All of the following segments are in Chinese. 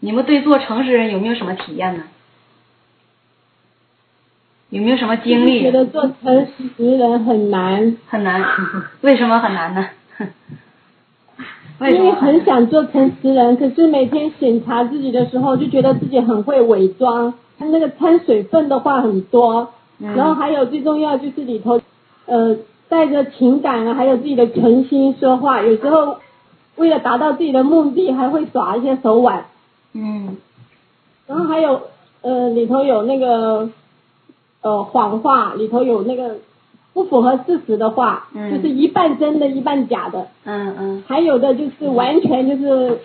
你们对做诚实人有没有什么体验呢？有没有什么经历？觉得做诚实人很难，很难。为什么很难呢？因为很想做诚实人，可是每天检查自己的时候，就觉得自己很会伪装。他那个掺水分的话很多，然后还有最重要就是里头，呃，带着情感啊，还有自己的诚心说话。有时候为了达到自己的目的，还会耍一些手腕。嗯。然后还有呃，里头有那个呃谎话，里头有那个。不符合事实的话，就是一半真的，一半假的。嗯嗯。还有的就是完全就是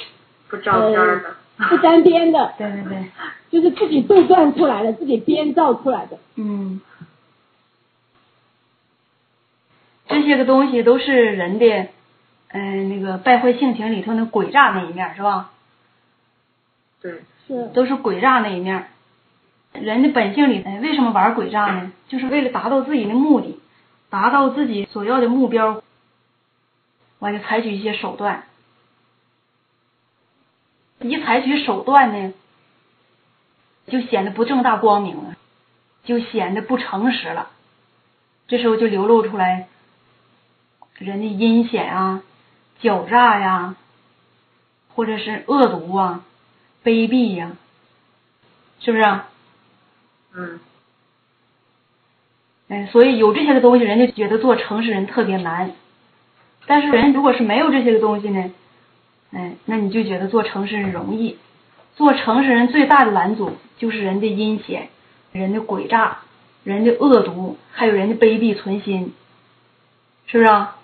不沾边的，不沾边的。对对对。就是自己杜撰出来的，自己编造出来的。嗯。这些个东西都是人的，嗯，那个败坏性情里头那诡诈那一面，是吧？对。是。都是诡诈那一面。人的本性里，为什么玩诡诈呢？就是为了达到自己的目的。达到自己所要的目标，完就采取一些手段。一采取手段呢，就显得不正大光明了，就显得不诚实了。这时候就流露出来人的阴险啊、狡诈呀，或者是恶毒啊、卑鄙呀，是不是？嗯。哎，所以有这些个东西，人家觉得做诚实人特别难。但是人如果是没有这些个东西呢，哎，那你就觉得做诚实人容易。做诚实人最大的拦阻就是人的阴险、人的诡诈、人的恶毒，还有人的卑鄙存心，是不是啊？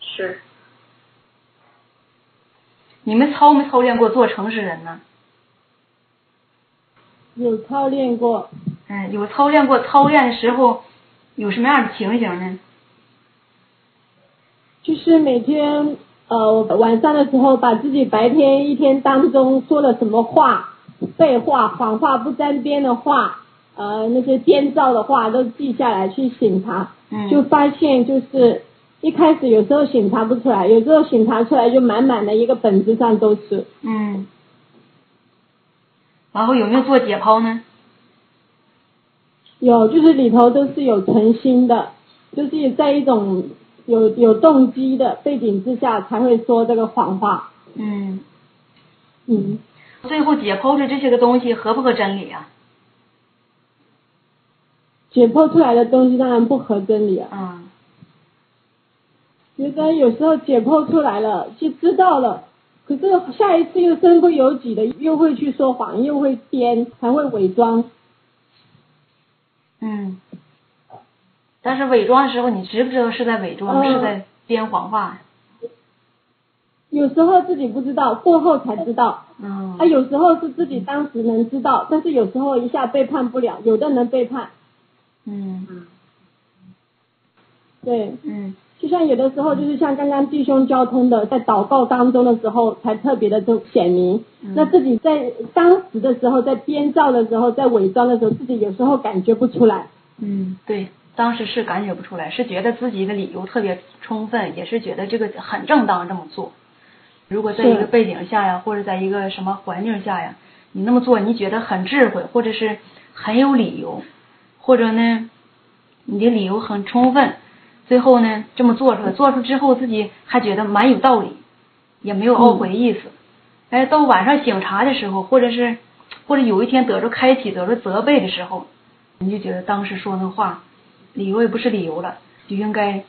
是。你们操没操练过做诚实人呢？有操练过。嗯，有操练过，操练的时候有什么样的情形呢？就是每天呃晚上的时候，把自己白天一天当中说了什么话、废话、谎话不沾边的话，呃那些编造的话都记下来去审查，就发现就是一开始有时候审查不出来，有时候审查出来就满满的一个本子上都是。嗯。然后有没有做解剖呢？有，就是里头都是有诚心的，就是在一种有有动机的背景之下才会说这个谎话。嗯。嗯。最后解剖的这些个东西合不合真理啊？解剖出来的东西当然不合真理啊。嗯。觉得有时候解剖出来了就知道了，可是下一次又身不由己的又会去说谎，又会编，还会伪装。嗯，但是伪装的时候，你知不知道是在伪装，是在编谎话？有时候自己不知道，过后才知道。嗯。啊，有时候是自己当时能知道，但是有时候一下背叛不了，有的能背叛。嗯嗯。对。嗯。就像有的时候，就是像刚刚弟兄交通的，在祷告当中的时候，才特别的就显明。那自己在当时的时候，在编造的时候，在伪装的时候，自己有时候感觉不出来。嗯，对，当时是感觉不出来，是觉得自己的理由特别充分，也是觉得这个很正当这么做。如果在一个背景下呀，或者在一个什么环境下呀，你那么做，你觉得很智慧，或者是很有理由，或者呢，你的理由很充分。最后呢，这么做出来，做出之后自己还觉得蛮有道理，也没有懊悔意思。哎，到晚上醒茶的时候，或者是或者有一天得着开启、得着责备的时候，你就觉得当时说那话，理由也不是理由了，就应该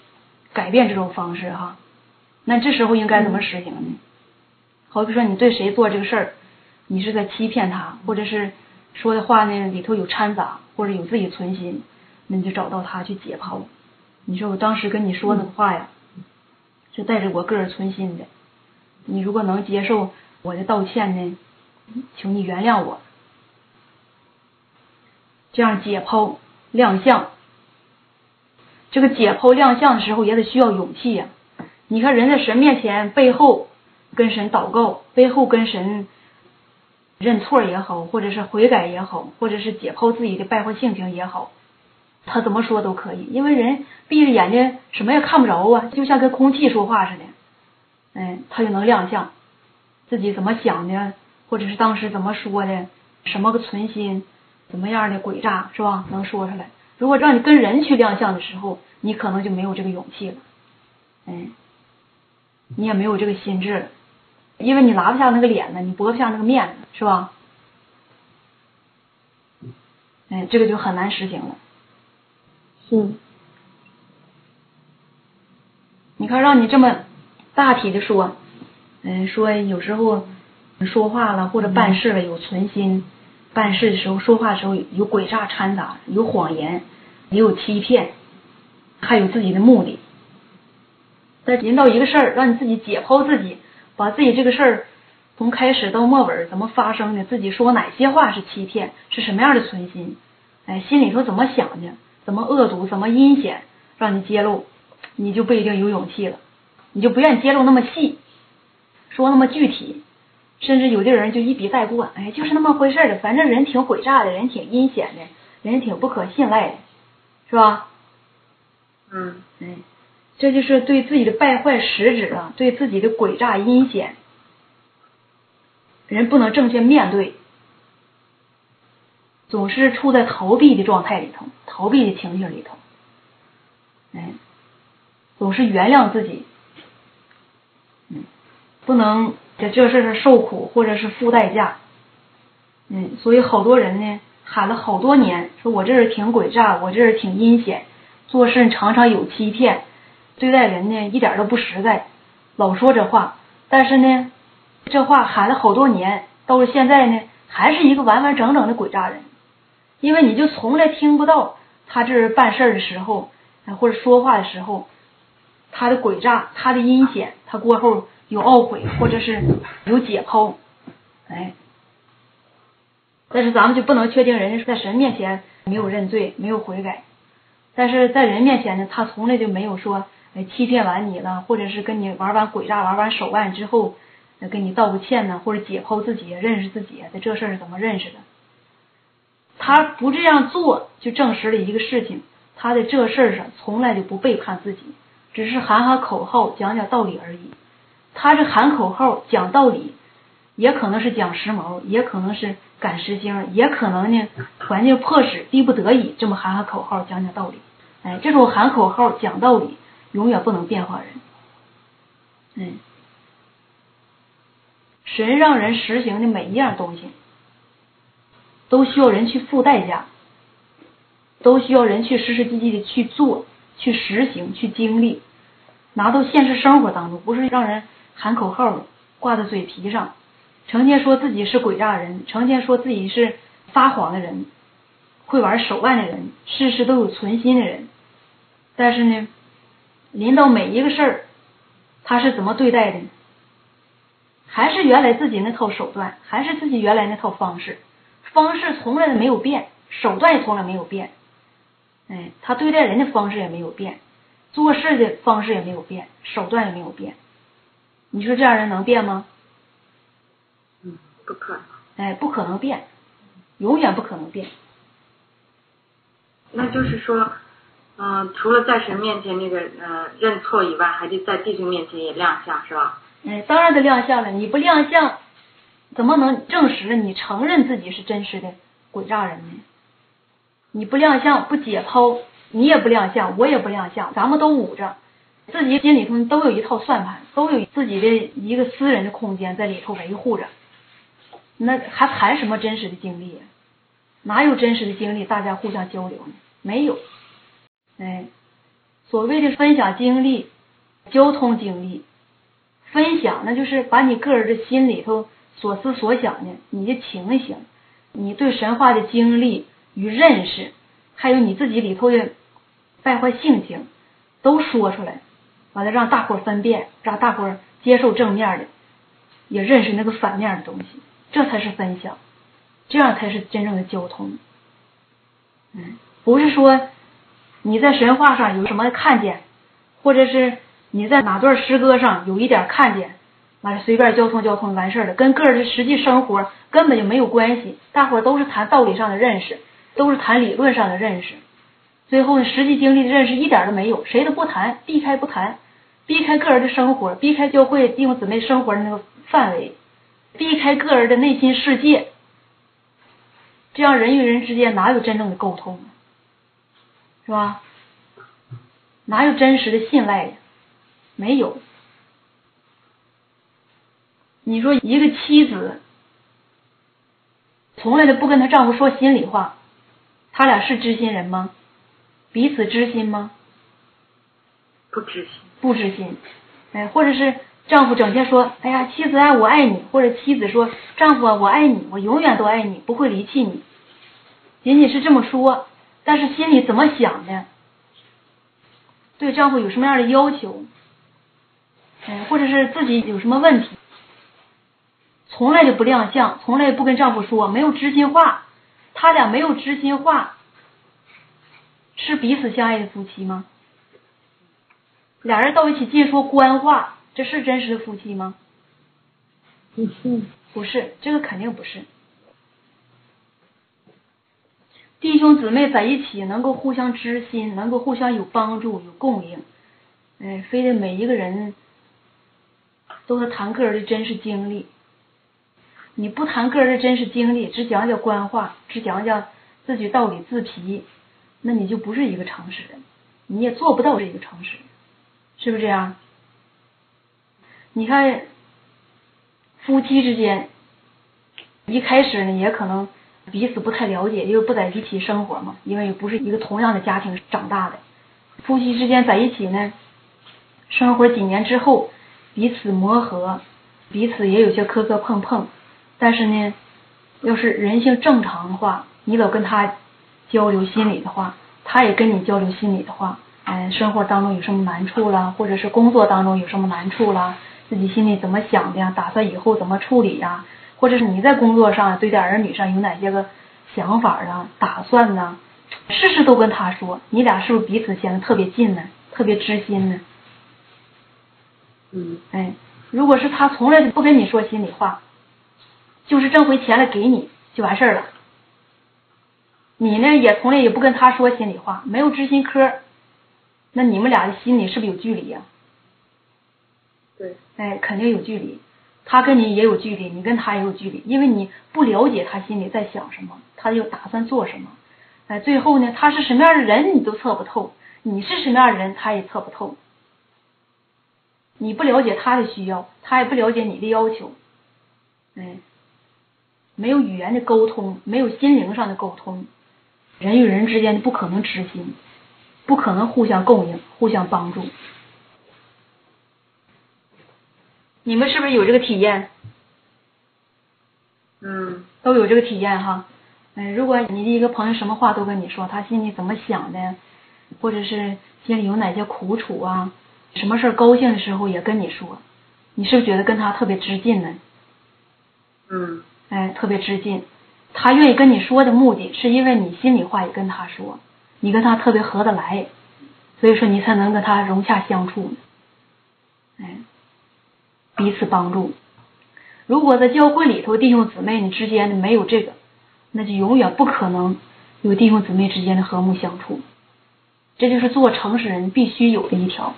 改变这种方式哈。那这时候应该怎么实行呢？好比说你对谁做这个事儿，你是在欺骗他，或者是说的话呢里头有掺杂，或者有自己存心，那你就找到他去解剖。你说我当时跟你说那个话呀，是带着我个人存心的。你如果能接受我的道歉呢，请你原谅我。这样解剖亮相，这个解剖亮相的时候也得需要勇气呀。你看人在神面前背后跟神祷告，背后跟神认错也好，或者是悔改也好，或者是解剖自己的败坏性情也好。他怎么说都可以，因为人闭着眼睛什么也看不着啊，就像跟空气说话似的。哎，他就能亮相，自己怎么想的，或者是当时怎么说的，什么个存心，怎么样的诡诈，是吧？能说出来。如果让你跟人去亮相的时候，你可能就没有这个勇气了，嗯，你也没有这个心智了，因为你拉不下那个脸呢，你驳不下那个面子，是吧？哎，这个就很难实行了。嗯。你看，让你这么大体的说，嗯，说有时候说话了或者办事了有存心，办事的时候说话的时候有诡诈掺杂，有谎言，也有欺骗，还有自己的目的。但引到一个事儿，让你自己解剖自己，把自己这个事儿从开始到末尾怎么发生的，自己说哪些话是欺骗，是什么样的存心，哎，心里头怎么想的，怎么恶毒，怎么阴险，让你揭露。你就不一定有勇气了，你就不愿意揭露那么细，说那么具体，甚至有的人就一笔带过，哎，就是那么回事的，反正人挺诡诈的，人挺阴险的，人挺不可信赖的，是吧？嗯，哎，这就是对自己的败坏实质啊，对自己的诡诈阴险，人不能正确面对，总是处在逃避的状态里头，逃避的情绪里头，哎。总是原谅自己，嗯，不能在这事上受苦或者是付代价，嗯，所以好多人呢喊了好多年，说我这是挺诡诈，我这是挺阴险，做事常常有欺骗，对待人呢一点都不实在，老说这话，但是呢，这话喊了好多年，到了现在呢，还是一个完完整整的诡诈人，因为你就从来听不到他这办事的时候，或者说话的时候。他的诡诈，他的阴险，他过后有懊悔，或者是有解剖，哎，但是咱们就不能确定人家在神面前没有认罪，没有悔改，但是在人面前呢，他从来就没有说，欺骗完你了，或者是跟你玩完诡诈、玩完手腕之后，跟你道个歉呢，或者解剖自己、认识自己，在这事儿是怎么认识的？他不这样做，就证实了一个事情，他在这事儿上从来就不背叛自己。只是喊喊口号，讲讲道理而已。他这喊口号、讲道理，也可能是讲时髦，也可能是赶时兴，也可能呢环境迫使、逼不得已这么喊喊口号、讲讲道理。哎，这种喊口号、讲道理，永远不能变化人。嗯，神让人实行的每一样东西，都需要人去付代价，都需要人去实实际际的去做、去实行、去经历。拿到现实生活当中，不是让人喊口号挂在嘴皮上，成天说自己是诡诈人，成天说自己是撒谎的人，会玩手腕的人，事事都有存心的人。但是呢，临到每一个事儿，他是怎么对待的？还是原来自己那套手段，还是自己原来那套方式？方式从来没有变，手段也从来没有变。哎，他对待人的方式也没有变。做事的方式也没有变，手段也没有变，你说这样人能变吗？嗯，不可能。哎，不可能变，永远不可能变。那就是说，嗯，除了在神面前那个呃认错以外，还得在弟兄面前也亮相，是吧？哎，当然得亮相了。你不亮相，怎么能证实你承认自己是真实的鬼诈人呢？你不亮相，不解剖。你也不亮相，我也不亮相，咱们都捂着，自己心里头都有一套算盘，都有自己的一个私人的空间在里头维护着，那还谈什么真实的经历？哪有真实的经历？大家互相交流呢？没有。哎，所谓的分享经历、交通经历、分享，那就是把你个人的心里头所思所想的、你的情形、你对神话的经历与认识。还有你自己里头的败坏性情，都说出来，完了让大伙分辨，让大伙接受正面的，也认识那个反面的东西，这才是分享，这样才是真正的交通。嗯，不是说你在神话上有什么看见，或者是你在哪段诗歌上有一点看见，完了随便交通交通完事儿了，跟个人的实际生活根本就没有关系，大伙都是谈道理上的认识。都是谈理论上的认识，最后呢，实际经历的认识一点都没有，谁都不谈，避开不谈，避开个人的生活，避开教会弟兄姊妹生活的那个范围，避开个人的内心世界，这样人与人之间哪有真正的沟通啊，是吧？哪有真实的信赖呀？没有。你说一个妻子从来都不跟她丈夫说心里话，他俩是知心人吗？彼此知心吗？不知心。不知心。哎，或者是丈夫整天说：“哎呀，妻子啊，我爱你。”或者妻子说：“丈夫啊，我爱你，我永远都爱你，不会离弃你。”仅仅是这么说，但是心里怎么想的？对丈夫有什么样的要求？哎，或者是自己有什么问题？从来就不亮相，从来不跟丈夫说，没有知心话。他俩没有知心话，是彼此相爱的夫妻吗？俩人到一起净说官话，这是真实的夫妻吗？不是，不是，这个肯定不是。弟兄姊妹在一起能够互相知心，能够互相有帮助、有供应，哎，非得每一个人都是谈个人的真实经历。你不谈个人的真实经历，只讲讲官话，只讲讲自己道理自皮，那你就不是一个诚实人，你也做不到这个诚实。是不是这样？你看，夫妻之间一开始呢，也可能彼此不太了解，因为不在一起生活嘛，因为不是一个同样的家庭长大的。夫妻之间在一起呢，生活几年之后，彼此磨合，彼此也有些磕磕碰碰。但是呢，要是人性正常的话，你老跟他交流心理的话，他也跟你交流心理的话。嗯，生活当中有什么难处啦，或者是工作当中有什么难处啦，自己心里怎么想的呀？打算以后怎么处理呀？或者是你在工作上对待儿女上有哪些个想法啊、打算呢？事事都跟他说，你俩是不是彼此显得特别近呢？特别知心呢？嗯，哎，如果是他从来不跟你说心里话，就是挣回钱来给你就完事儿了。你呢也从来也不跟他说心里话，没有知心嗑。那你们俩的心里是不是有距离呀？对，哎，肯定有距离。他跟你也有距离，你跟他也有距离，因为你不了解他心里在想什么，他又打算做什么。哎，最后呢，他是什么样的人你都测不透，你是什么样的人他也测不透。你不了解他的需要，他也不了解你的要求。哎，没有语言的沟通，没有心灵上的沟通，人与人之间不可能知心。不可能互相供应、互相帮助。你们是不是有这个体验？嗯，都有这个体验哈。嗯，如果你的一个朋友什么话都跟你说，他心里怎么想的，或者是心里有哪些苦楚啊，什么事儿高兴的时候也跟你说，你是不是觉得跟他特别知近呢？嗯。哎，特别知近。他愿意跟你说的目的是因为你心里话也跟他说。你跟他特别合得来，所以说你才能跟他融洽相处，哎，彼此帮助。如果在教会里头弟兄姊妹你之间没有这个，那就永远不可能有弟兄姊妹之间的和睦相处。这就是做诚实人必须有的一条。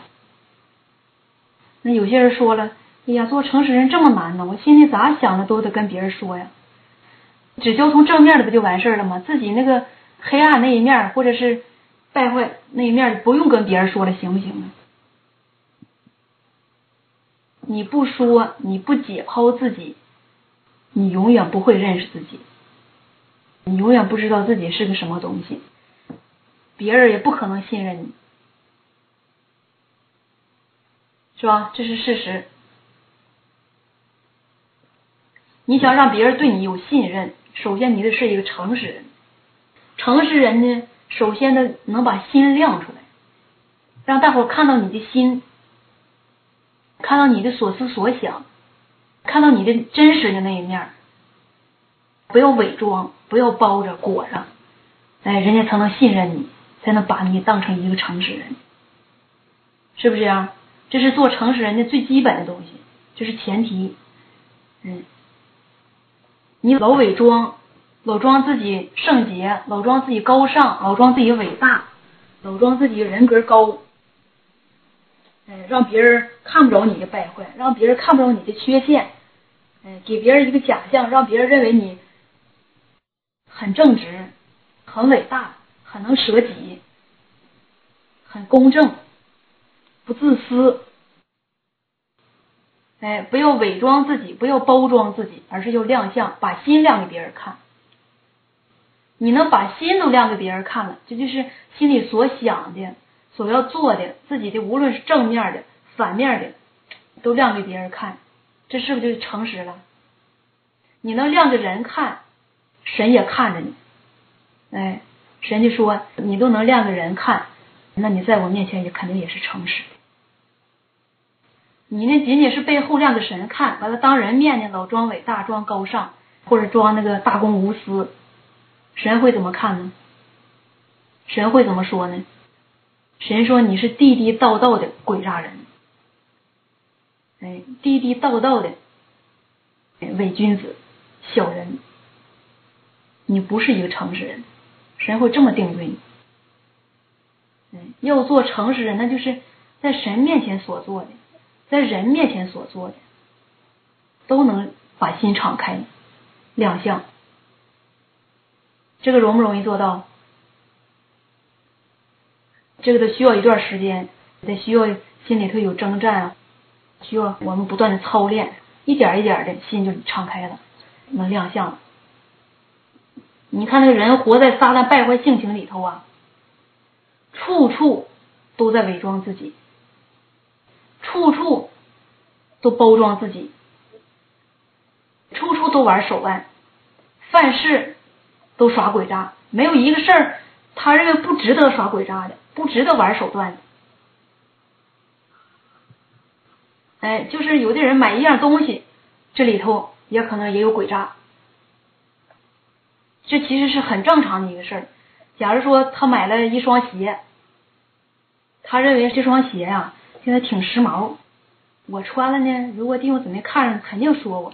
那有些人说了，哎呀，做诚实人这么难呢？我心里咋想的都得跟别人说呀。只交从正面的不就完事了吗？自己那个。黑暗那一面，或者是败坏那一面，不用跟别人说了，行不行呢？你不说，你不解剖自己，你永远不会认识自己，你永远不知道自己是个什么东西，别人也不可能信任你，是吧？这是事实。你想让别人对你有信任，首先你得是一个诚实人。诚实人呢，首先呢能把心亮出来，让大伙看到你的心，看到你的所思所想，看到你的真实的那一面，不要伪装，不要包着裹着，哎，人家才能信任你，才能把你当成一个诚实人，是不是这样？这是做诚实人的最基本的东西，这是前提。嗯，你老伪装。老装自己圣洁，老装自己高尚，老装自己伟大，老装自己人格高，哎，让别人看不着你的败坏，让别人看不着你的缺陷，哎，给别人一个假象，让别人认为你很正直、很伟大、很能舍己、很公正、不自私。哎，不要伪装自己，不要包装自己，而是要亮相，把心亮给别人看。你能把心都亮给别人看了，这就是心里所想的、所要做的，自己的无论是正面的、反面的，都亮给别人看，这是不是就诚实了？你能亮给人看，神也看着你。哎，神就说你都能亮给人看，那你在我面前也肯定也是诚实的。你那仅仅是背后亮的神看，完了当人面呢，老装伟大、装高尚，或者装那个大公无私，神会怎么看呢？神会怎么说呢？神说你是地地道道的鬼诈人，哎，地地道道的伪君子、小人，你不是一个诚实人，神会这么定罪你。哎，要做诚实人，那就是在神面前所做的。在人面前所做的，都能把心敞开，亮相。这个容不容易做到？这个得需要一段时间，得需要心里头有征战啊，需要我们不断的操练，一点一点的心就敞开了，能亮相了。你看那个人活在撒旦败坏性情里头啊，处处都在伪装自己。处处都包装自己，处处都玩手腕，凡事都耍诡诈，没有一个事儿他认为不值得耍诡诈的，不值得玩手段的。哎，就是有的人买一样东西，这里头也可能也有诡诈，这其实是很正常的一个事儿。假如说他买了一双鞋，他认为这双鞋呀。现在挺时髦，我穿了呢。如果弟兄姊妹看着，肯定说我，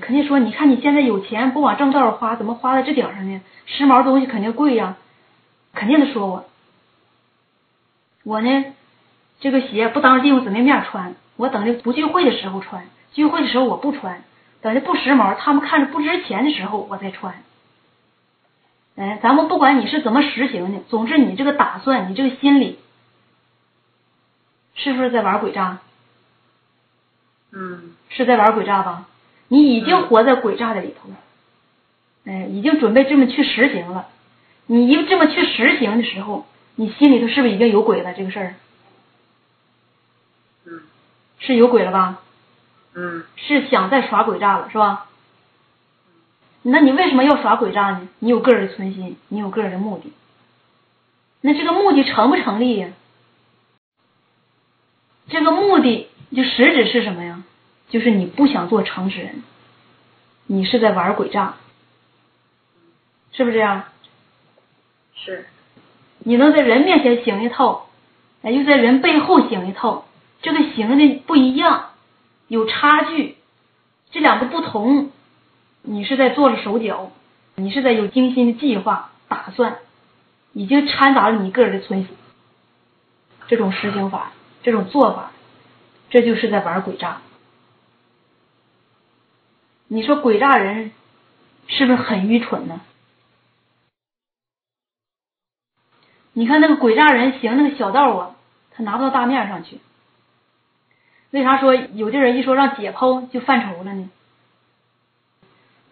肯定说，你看你现在有钱，不往正道上花，怎么花在这顶上呢？时髦东西肯定贵呀，肯定得说我。我呢，这个鞋不当着弟兄姊妹面穿，我等着不聚会的时候穿，聚会的时候我不穿，等着不时髦，他们看着不值钱的时候我再穿。哎，咱们不管你是怎么实行的，总之你这个打算，你这个心理。是不是在玩诡诈？嗯，是在玩诡诈吧？你已经活在诡诈的里头了，哎，已经准备这么去实行了。你一这么去实行的时候，你心里头是不是已经有鬼了？这个事儿，嗯，是有鬼了吧？嗯，是想再耍诡诈了，是吧？那你为什么要耍诡诈呢？你有个人的存心，你有个人的目的。那这个目的成不成立呀？这个目的就实质是什么呀？就是你不想做诚实人，你是在玩诡诈，是不是这样？是。你能在人面前行一套，哎，又在人背后行一套，这个行的不一样，有差距，这两个不同，你是在做着手脚，你是在有精心的计划打算，已经掺杂了你个人的存心，这种实行法。这种做法，这就是在玩诡诈。你说诡诈人是不是很愚蠢呢？你看那个诡诈人行那个小道啊，他拿不到大面上去。为啥说有的人一说让解剖就犯愁了呢？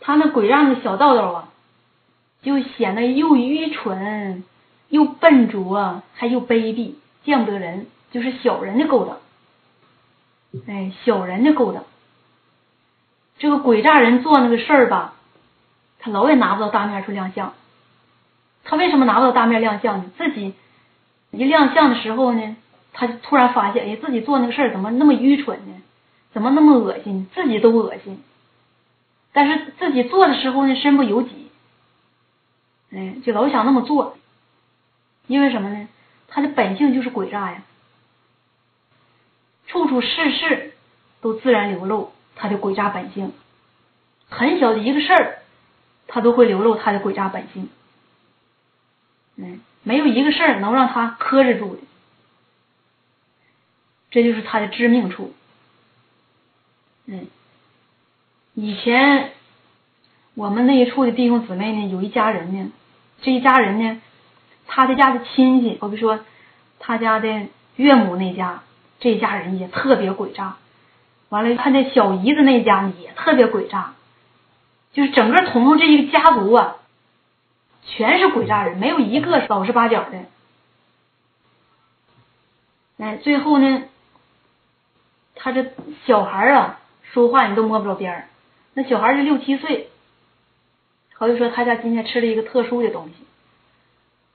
他那诡诈的小道道啊，就显得又愚蠢又笨拙，还又卑鄙，见不得人。就是小人的勾当，哎，小人的勾当。这个诡诈人做那个事儿吧，他老也拿不到大面去亮相。他为什么拿不到大面亮相呢？自己一亮相的时候呢，他就突然发现，哎，自己做那个事儿怎么那么愚蠢呢？怎么那么恶心？自己都恶心。但是自己做的时候呢，身不由己，哎，就老想那么做。因为什么呢？他的本性就是诡诈呀。处处事事都自然流露他的诡诈本性，很小的一个事儿，他都会流露他的诡诈本性。嗯，没有一个事儿能让他克制住的，这就是他的致命处。嗯，以前我们那一处的弟兄姊妹呢，有一家人呢，这一家人呢，他的家的亲戚，好比说他家的岳母那家，这家人也特别诡诈。完了，他那小姨子那家也特别诡诈，就是整个彤彤这一个家族啊，全是诡诈人，没有一个老实巴交的。哎，最后呢，他这小孩啊，说话你都摸不着边儿。那小孩就六七岁，好比说他家今天吃了一个特殊的东西，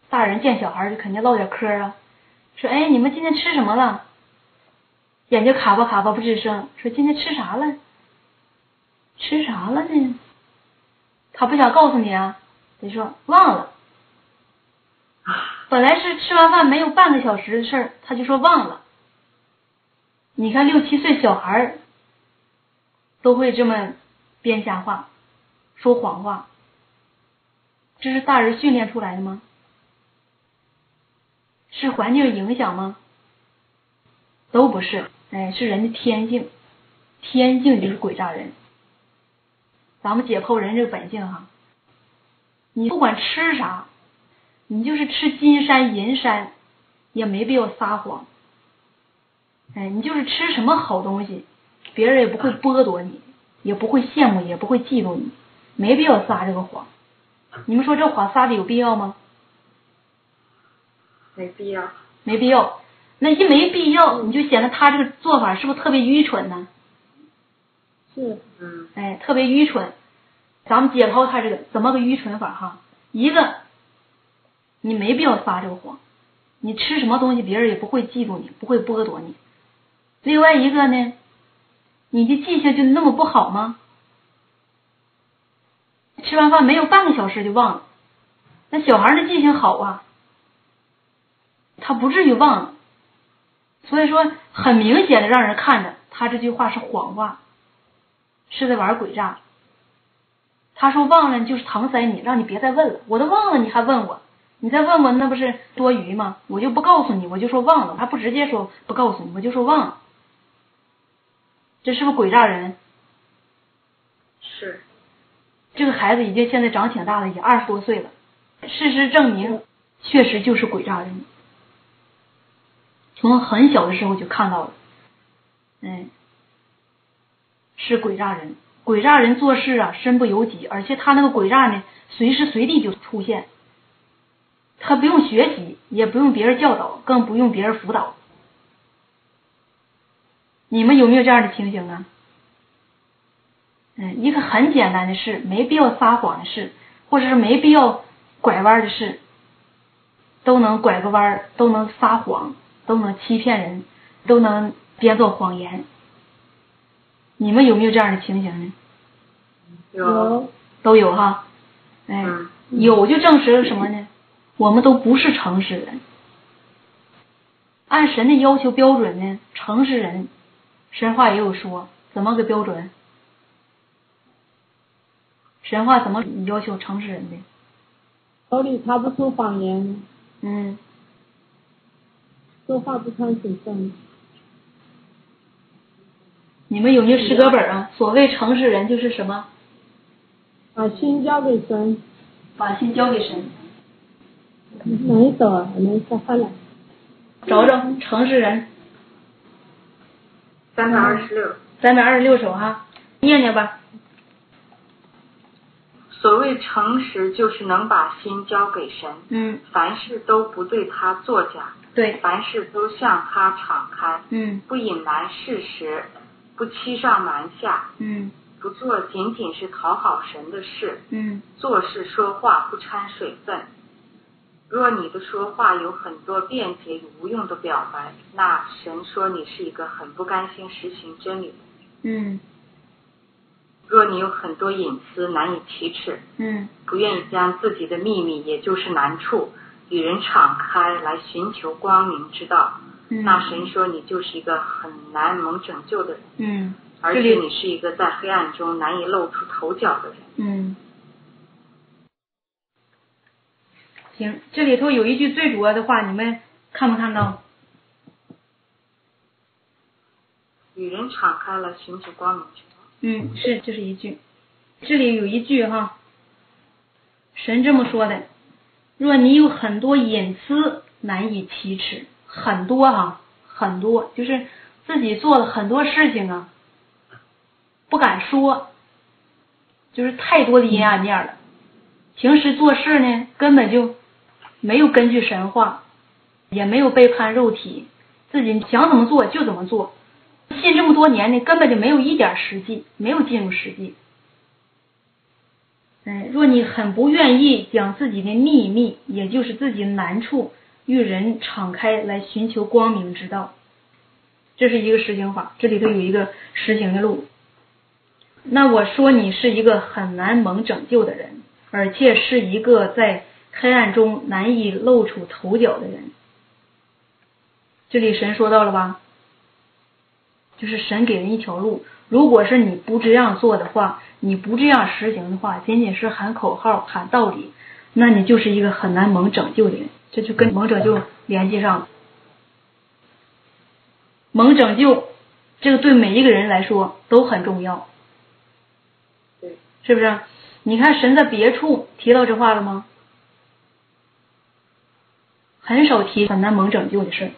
大人见小孩就肯定唠点嗑啊，说哎，你们今天吃什么了？眼睛卡巴卡巴不吱声，说今天吃啥了？吃啥了呢？他不想告诉你啊，得说忘了。本来是吃完饭没有半个小时的事儿，他就说忘了。你看六七岁小孩都会这么编瞎话，说谎话，这是大人训练出来的吗？是环境影响吗？都不是。哎，是人的天性，天性就是鬼诈人。咱们解剖人这个本性哈，你不管吃啥，你就是吃金山银山，也没必要撒谎。哎，你就是吃什么好东西，别人也不会剥夺你，也不会羡慕，也不会嫉妒你，没必要撒这个谎。你们说这谎撒的有必要吗？没必要，没必要。那些没必要，你就显得他这个做法是不是特别愚蠢呢？是，嗯，哎，特别愚蠢。咱们解剖他这个怎么个愚蠢法哈？一个，你没必要撒这个谎，你吃什么东西别人也不会嫉妒你，不会剥夺你。另外一个呢，你的记性就那么不好吗？吃完饭没有半个小时就忘了，那小孩的记性好啊，他不至于忘了。所以说，很明显的让人看着他这句话是谎话，是在玩诡诈。他说忘了就是搪塞你，让你别再问了。我都忘了，你还问我？你再问我那不是多余吗？我就不告诉你，我就说忘了，我还不直接说不告诉你，我就说忘了。这是不是诡诈人？是。这个孩子已经现在长挺大了，也二十多岁了。事实证明，确实就是诡诈人。从很小的时候就看到了，嗯，是鬼诈人。鬼诈人做事啊，身不由己，而且他那个鬼诈呢，随时随地就出现。他不用学习，也不用别人教导，更不用别人辅导。你们有没有这样的情形啊？嗯，一个很简单的事，没必要撒谎的事，或者是没必要拐弯的事，都能拐个弯，都能撒谎。都能欺骗人，都能编造谎言。你们有没有这样的情形呢？有，都有哈。哎，有就证实了什么呢？我们都不是诚实人。按神的要求标准呢，诚实人，神话也有说，怎么个标准？神话怎么要求诚实人的？口里查不出谎言。嗯。说话不穿水分。你们有没有诗歌本啊？所谓诚实人就是什么？把心交给神。把心交给神。哪一首啊？哪一首？翻来。找找诚实人。三百二十六。三百二十六首哈，念念吧。所谓诚实，就是能把心交给神。嗯。凡事都不对他作假。对，凡事都向他敞开，嗯，不隐瞒事实，不欺上瞒下，嗯，不做仅仅是讨好神的事，嗯，做事说话不掺水分。若你的说话有很多便捷与无用的表白，那神说你是一个很不甘心实行真理的。嗯。若你有很多隐私难以启齿，嗯，不愿意将自己的秘密，也就是难处。与人敞开来寻求光明之道，嗯那神说你就是一个很难蒙拯救的人，嗯，而且你是一个在黑暗中难以露出头角的人，嗯。行，这里头有一句最主要的话，你们看没看到？与人敞开了寻求光明之道。嗯，是，这是一句。这里有一句哈，神这么说的：若你有很多隐私难以启齿，很多哈，很多，就是自己做了很多事情啊，不敢说，就是太多的阴暗面了。平时做事呢，根本就没有根据神话，也没有背叛肉体，自己想怎么做就怎么做。信这么多年呢，根本就没有一点实际，没有进入实际。嗯，若你很不愿意将自己的秘密，也就是自己难处，与人敞开来寻求光明之道，这是一个实行法。这里头有一个实行的路。那我说你是一个很难蒙拯救的人，而且是一个在黑暗中难以露出头角的人。这里神说到了吧？就是神给人一条路，如果是你不这样做的话，你不这样实行的话，仅仅是喊口号、喊道理，那你就是一个很难蒙拯救的人。这就跟蒙拯救联系上了。蒙拯救，这个对每一个人来说都很重要，对，是不是？你看神在别处提到这话了吗？很少提很难蒙拯救的事儿。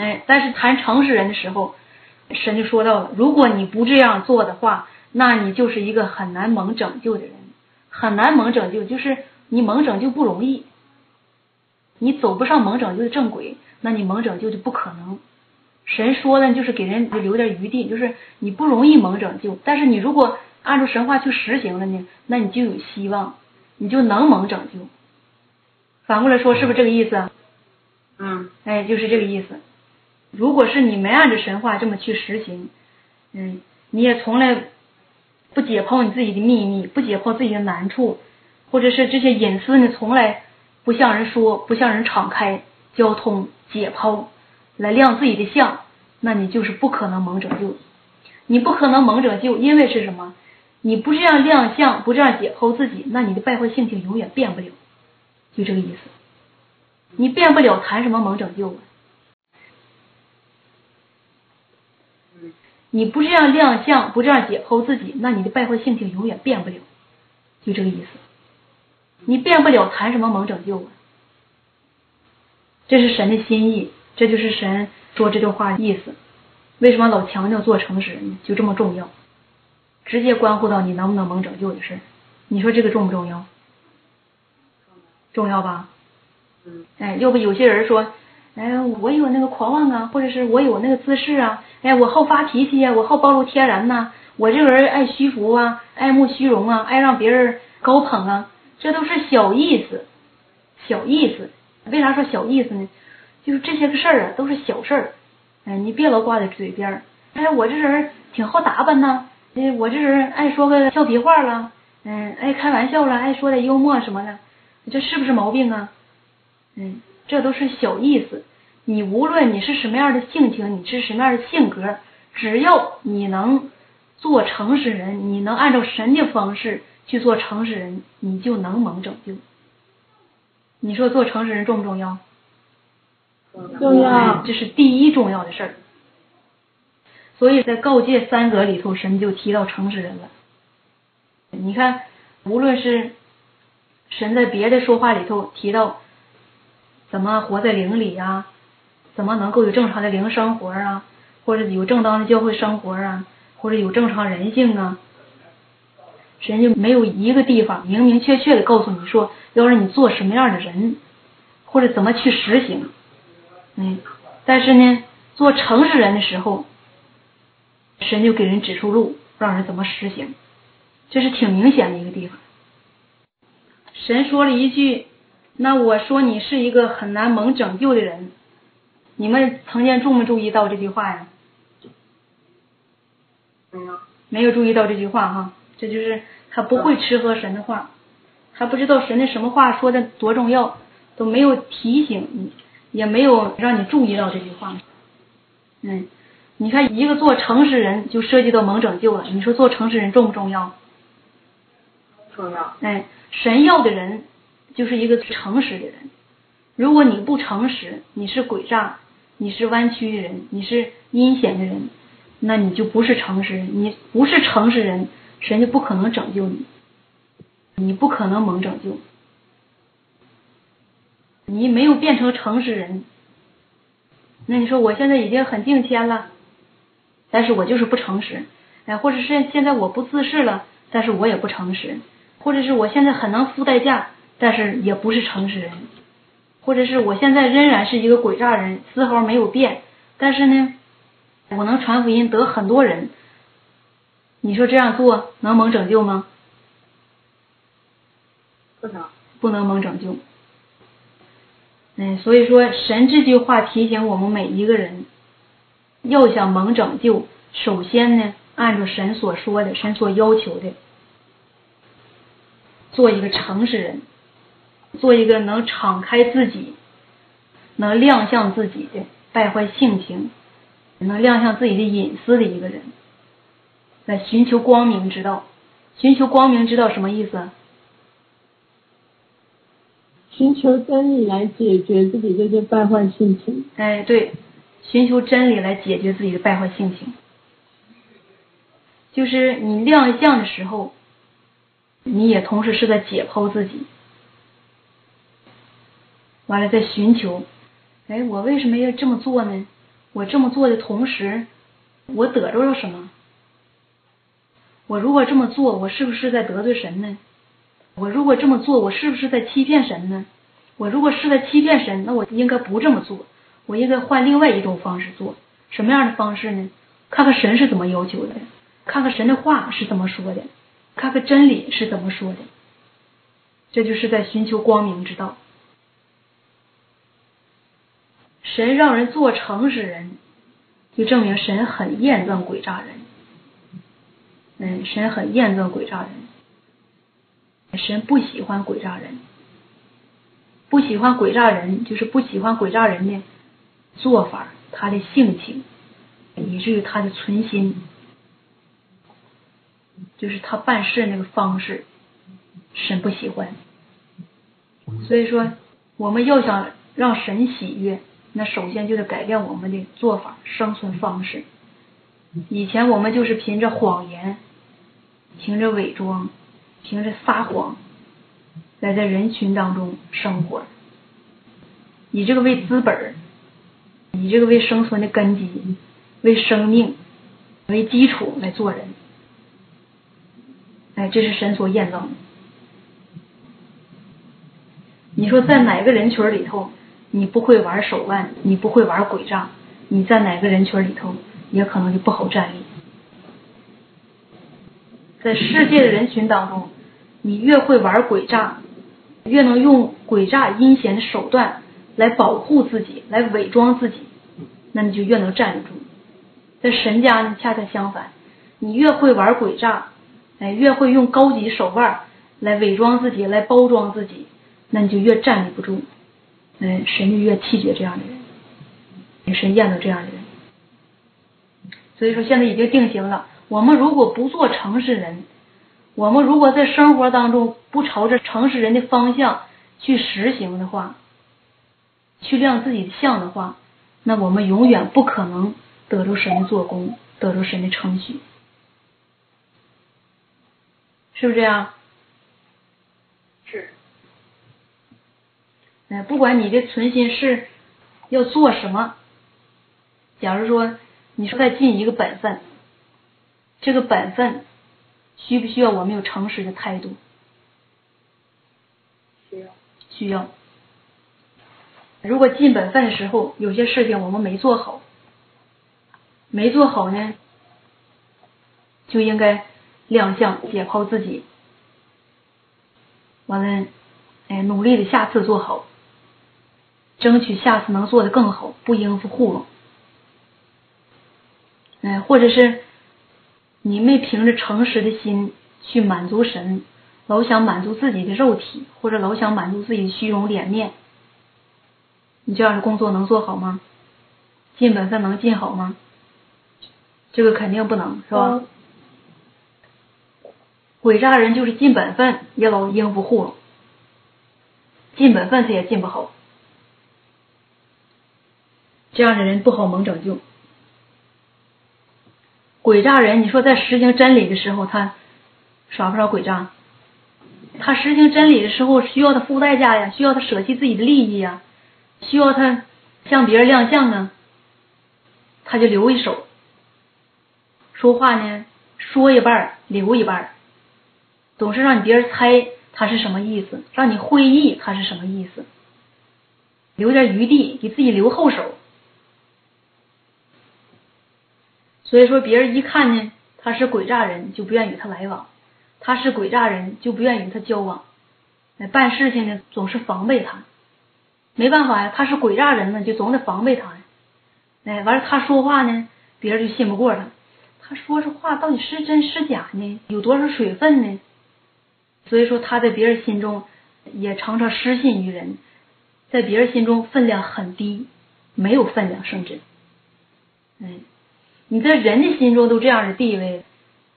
哎，但是谈诚实人的时候，神就说到了：如果你不这样做的话，那你就是一个很难蒙拯救的人，很难蒙拯救，就是你蒙拯救不容易，你走不上蒙拯救的正轨，那你蒙拯救就不可能。神说的，就是给人留点余地，就是你不容易蒙拯救，但是你如果按照神话去实行了呢，那你就有希望，你就能蒙拯救。反过来说，是不是这个意思？嗯，哎，就是这个意思。如果是你没按着神话这么去实行，嗯，你也从来不解剖你自己的秘密，不解剖自己的难处，或者是这些隐私，你从来不向人说，不向人敞开交通解剖，来亮自己的相，那你就是不可能蒙拯救。你不可能蒙拯救，因为是什么？你不这样亮相，不这样解剖自己，那你的败坏性情永远变不了，就这个意思。你变不了，谈什么蒙拯救啊？你不这样亮相，不这样解剖自己，那你的败坏性情永远变不了，就这个意思。你变不了，谈什么蒙拯救啊？这是神的心意，这就是神说这段话的意思。为什么老强调做诚实人呢？就这么重要，直接关乎到你能不能蒙拯救的事。你说这个重不重要？重要吧？嗯。哎，要不有些人说。哎，我有那个狂妄啊，或者是我有那个自恃啊，哎，我好发脾气呀，我好暴露天然呐，我这个人爱虚浮啊，爱慕虚荣啊，爱让别人高捧啊，这都是小意思，小意思。为啥说小意思呢？就是这些个事儿啊，都是小事儿。哎，你别老挂在嘴边儿。哎，我这人挺好打扮呐，哎，我这人爱说个俏皮话了，嗯，爱开玩笑了，爱说点幽默什么的，这是不是毛病啊？嗯。这都是小意思，你无论你是什么样的性情，你是什么样的性格，只要你能做诚实人，你能按照神的方式去做诚实人，你就能蒙拯救。你说做诚实人重不重要？重要，这是第一重要的事儿。所以在告诫三格里头，神就提到诚实人了。你看，无论是神在别的说话里头提到。怎么活在灵里呀？怎么能够有正常的灵生活啊？或者有正当的教会生活啊？或者有正常人性啊？神就没有一个地方明明确确的告诉你说要让你做什么样的人，或者怎么去实行。嗯，但是呢，做诚实人的时候，神就给人指出路，让人怎么实行，这是挺明显的一个地方。神说了一句。那我说你是一个很难蒙拯救的人，你们曾经注没注意到这句话呀？没有，没有注意到这句话哈，这就是他不会吃喝神的话，他不知道神的什么话说的多重要，都没有提醒你，也没有让你注意到这句话。嗯，你看一个做诚实人就涉及到蒙拯救了，你说做诚实人重不重要？重要。哎，神要的人。就是一个诚实的人。如果你不诚实，你是诡诈，你是弯曲的人，你是阴险的人，那你就不是诚实人，你不是诚实人，神就不可能拯救你，你不可能蒙拯救。你没有变成诚实人，那你说我现在已经很敬谦了，但是我就是不诚实，哎，或者是现在我不自视了，但是我也不诚实，或者是我现在很能付代价，但是也不是诚实人，或者是我现在仍然是一个诡诈人，丝毫没有变，但是呢，我能传福音得很多人，你说这样做能蒙拯救吗？不能，不能蒙拯救。嗯，所以说神这句话提醒我们每一个人，要想蒙拯救，首先呢，按照神所说的、神所要求的，做一个诚实人，做一个能敞开自己、能亮相自己的败坏性情、能亮相自己的隐私的一个人，来寻求光明之道。寻求光明之道什么意思？寻求真理来解决自己这些败坏性情。哎，对，寻求真理来解决自己的败坏性情，就是你亮相的时候，你也同时是在解剖自己，完了再寻求，哎，我为什么要这么做呢？我这么做的同时，我得着了什么？我如果这么做，我是不是在得罪神呢？我如果这么做，我是不是在欺骗神呢？我如果是在欺骗神，那我应该不这么做，我应该换另外一种方式做。什么样的方式呢？看看神是怎么要求的，看看神的话是怎么说的，看看真理是怎么说的。这就是在寻求光明之道。神让人做诚实人，就证明神很厌憎诡诈人。嗯，神很厌憎诡诈人。神不喜欢诡诈人，不喜欢诡诈人，就是不喜欢诡诈人的做法，他的性情，以至于他的存心，就是他办事那个方式，神不喜欢。所以说，我们要想让神喜悦，那首先就得改变我们的做法、生存方式。以前我们就是凭着谎言，凭着伪装。凭着撒谎来在人群当中生活，以这个为资本，以这个为生存的根基、为生命为基础来做人，哎，这是神所验证的。你说在哪个人群里头，你不会玩手腕，你不会玩诡诈，你在哪个人群里头也可能就不好站立。在世界的人群当中，你越会玩诡诈，越能用诡诈阴险的手段来保护自己，来伪装自己，那你就越能站得住。在神家呢，恰恰相反，你越会玩诡诈，哎，越会用高级手腕来伪装自己，来包装自己，那你就越站立不住。哎，神就越气绝这样的人，神厌恶这样的人。所以说，现在已经定型了。我们如果不做诚实人，我们如果在生活当中不朝着诚实人的方向去实行的话，去亮自己的相的话，那我们永远不可能得着神的做工，得着神的称许，是不是这样？是。哎，不管你的存心是要做什么，假如说你是在尽一个本分。这个本分需不需要我们有诚实的态度？需要。需要。如果尽本分的时候，有些事情我们没做好，没做好呢，就应该亮相解剖自己，完了，哎，努力的下次做好，争取下次能做的更好，不应付糊弄。哎，或者是。你没凭着诚实的心去满足神，老想满足自己的肉体，或者老想满足自己的虚荣脸面，你这样的工作能做好吗？尽本分能尽好吗？这个肯定不能，是吧？诡诈人就是尽本分也老应付糊弄，尽本分他也尽不好，这样的人不好蒙拯救。诡诈人，你说在实行真理的时候，他耍不耍诡诈？他实行真理的时候，需要他付代价呀，需要他舍弃自己的利益呀，需要他向别人亮相啊，他就留一手。说话呢，说一半留一半总是让你别人猜他是什么意思，让你会意他是什么意思，留点余地，给自己留后手。所以说，别人一看呢，他是诡诈人，就不愿与他来往；他是诡诈人，就不愿与他交往。哎，办事情呢，总是防备他。没办法呀，他是诡诈人呢，就总得防备他呀。哎，完了，他说话呢，别人就信不过他。他说这话到底是真是假呢？有多少水分呢？所以说，他在别人心中也常常失信于人，在别人心中分量很低，没有分量，甚至，哎。你在人的心中都这样的地位，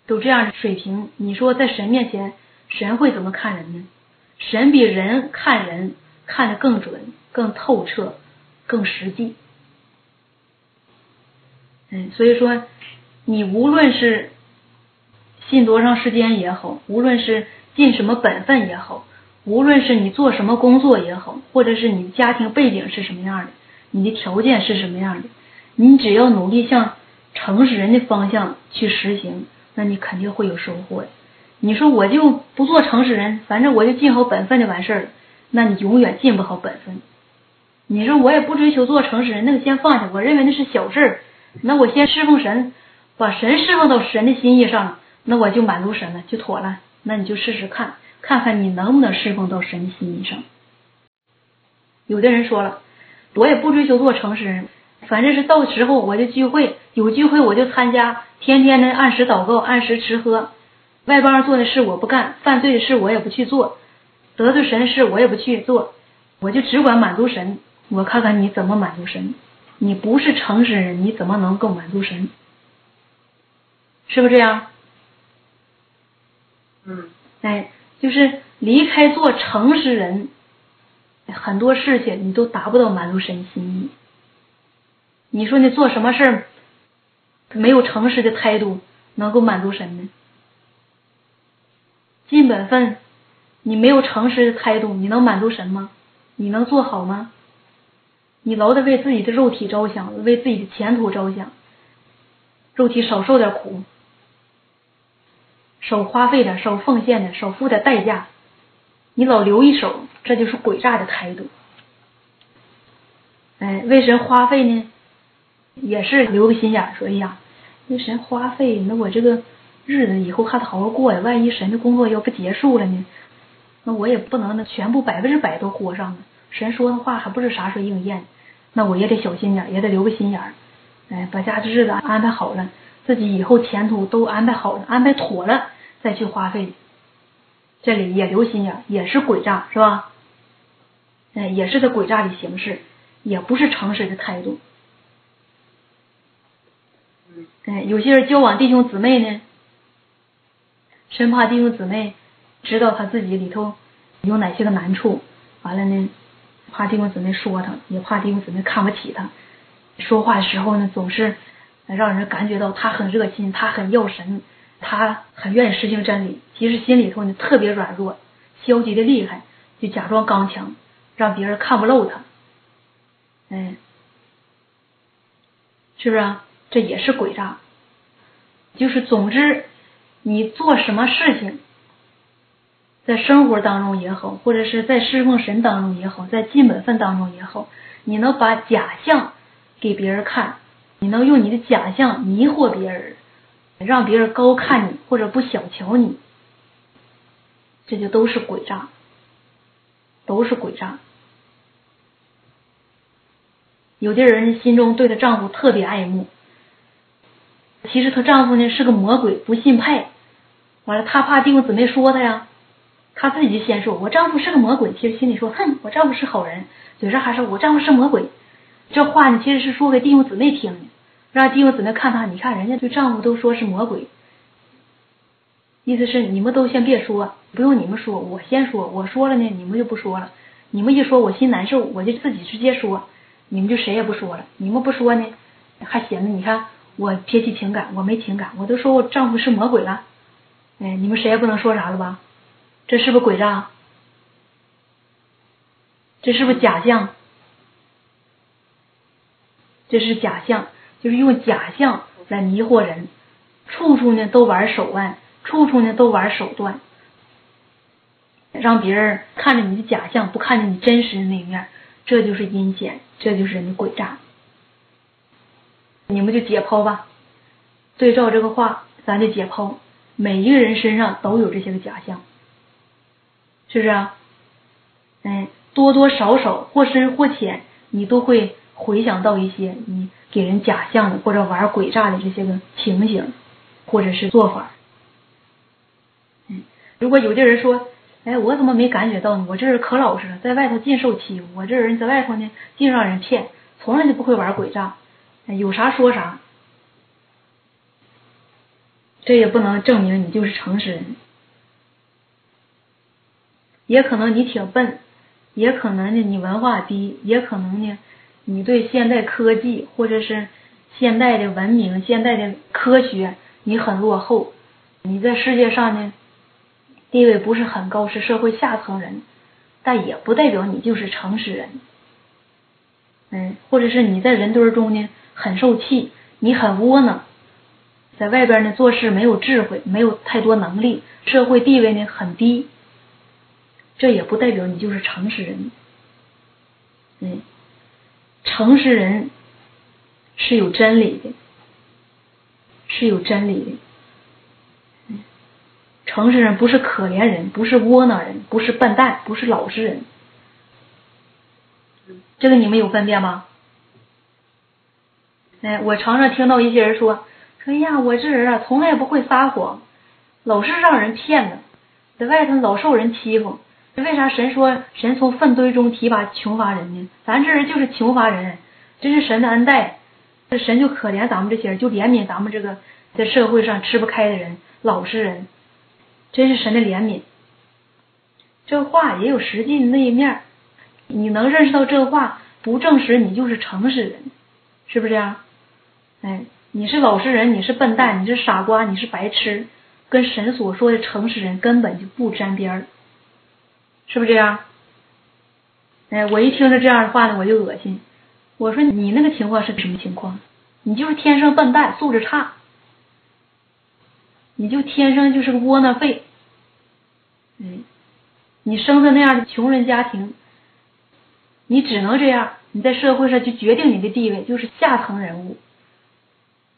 都这样的水平，你说在神面前，神会怎么看人呢？神比人看人看得更准、更透彻、更实际。嗯，所以说，你无论是信多长时间也好，无论是尽什么本分也好，无论是你做什么工作也好，或者是你家庭背景是什么样的，你的条件是什么样的，你只要努力向。诚实人的方向去实行，那你肯定会有收获。你说我就不做诚实人，反正我就尽好本分就完事儿了，那你永远尽不好本分。你说我也不追求做诚实人，那个先放下，我认为那是小事儿。那我先侍奉神，把神侍奉到神的心意上，那我就满足神了，就妥了。那你就试试看，看看你能不能侍奉到神的心意上。有的人说了，我也不追求做诚实人。反正是到时候我就聚会，有聚会我就参加，天天的按时祷告，按时吃喝，外邦人做的事我不干，犯罪的事我也不去做，得罪神的事我也不去做，我就只管满足神。我看看你怎么满足神？你不是诚实人，你怎么能够满足神？是不是这样？嗯，哎，就是离开做诚实人，很多事情你都达不到满足神心意。你说你做什么事儿没有诚实的态度，能够满足神呢？尽本分，你没有诚实的态度，你能满足神吗？你能做好吗？你老得为自己的肉体着想，为自己的前途着想，肉体少受点苦，少花费点，少奉献点，少付点代价，你老留一手，这就是诡诈的态度。哎，为神花费呢？也是留个心眼，说哎呀，那神花费，那我这个日子以后还得好好过呀。万一神的工作要不结束了呢？那我也不能那全部百分之百都活上呢。神说的话还不是啥时候应验，那我也得小心点，也得留个心眼。哎，把家的日子安排好了，自己以后前途都安排好了，安排妥了再去花费。这里也留心眼，也是诡诈，是吧？哎，也是个诡诈的形式，也不是诚实的态度。哎，有些人交往弟兄姊妹呢，生怕弟兄姊妹知道他自己里头有哪些个难处，完了呢，怕弟兄姊妹说他，也怕弟兄姊妹看不起他。说话的时候呢，总是让人感觉到他很热心，他很要神，他很愿意实行真理。其实心里头呢特别软弱，消极的厉害，就假装刚强，让别人看不漏他。哎，是不是啊？这也是诡诈，就是总之，你做什么事情，在生活当中也好，或者是在侍奉神当中也好，在尽本分当中也好，你能把假象给别人看，你能用你的假象迷惑别人，让别人高看你或者不小瞧你，这就都是诡诈，都是诡诈。有的人心中对她丈夫特别爱慕。其实她丈夫呢是个魔鬼，不信派。完了，她怕弟兄姊妹说她呀，她自己就先说：“我丈夫是个魔鬼。”其实心里说：“哼，我丈夫是好人。”嘴上还说：“我丈夫是魔鬼。”这话呢，其实是说给弟兄姊妹听的，让弟兄姊妹看她。你看人家对丈夫都说是魔鬼，意思是你们都先别说，不用你们说，我先说。我说了呢，你们就不说了。你们一说，我心难受，我就自己直接说，你们就谁也不说了。你们不说呢，还显得你看。我撇弃情感，我没情感，我都说我丈夫是魔鬼了，哎，你们谁也不能说啥了吧？这是不是诡诈？这是不是假象？这是假象，就是用假象来迷惑人，处处呢都玩手腕，处处呢都玩手段，让别人看着你的假象，不看着你真实的那一面，这就是阴险，这就是人的诡诈。你们就解剖吧，对照这个话，咱就解剖。每一个人身上都有这些个假象，是不是啊？哎，多多少少或深或浅，你都会回想到一些你给人假象的或者玩诡诈的这些个情形，或者是做法。嗯，如果有的人说，哎，我怎么没感觉到呢？我这人可老实了，在外头尽受欺负，我这人在外头呢尽让人骗，从来就不会玩诡诈。有啥说啥，这也不能证明你就是诚实人。也可能你挺笨，也可能呢你文化低，也可能呢你对现代科技或者是现代的文明、现代的科学你很落后，你在世界上呢地位不是很高，是社会下层人，但也不代表你就是诚实人。嗯，或者是你在人堆中呢。很受气，你很窝囊，在外边呢做事没有智慧，没有太多能力，社会地位呢很低，这也不代表你就是诚实人。嗯，诚实人是有真理的，是有真理的。嗯，诚实人不是可怜人，不是窝囊人，不是笨蛋，不是老实人。这个你们有分辨吗？哎，我常常听到一些人说，说呀，我这人啊，从来不会撒谎，老是让人骗的，在外头老受人欺负。为啥神说神从粪堆中提拔穷乏人呢？咱这人就是穷乏人，这是神的恩待，这神就可怜咱们这些人，就怜悯咱们这个在社会上吃不开的人、老实人，真是神的怜悯。这话也有实际的那一面，你能认识到这话，不证实你就是诚实人，是不是啊？哎，你是老实人，你是笨蛋，你是傻瓜，你是白痴，跟神所说的诚实人根本就不沾边儿，是不是这样？哎，我一听着这样的话呢，我就恶心。我说你那个情况是什么情况？你就是天生笨蛋，素质差，你就天生就是个窝囊废。嗯，你生在那样的穷人家庭，你只能这样，你在社会上就决定你的地位，就是下层人物。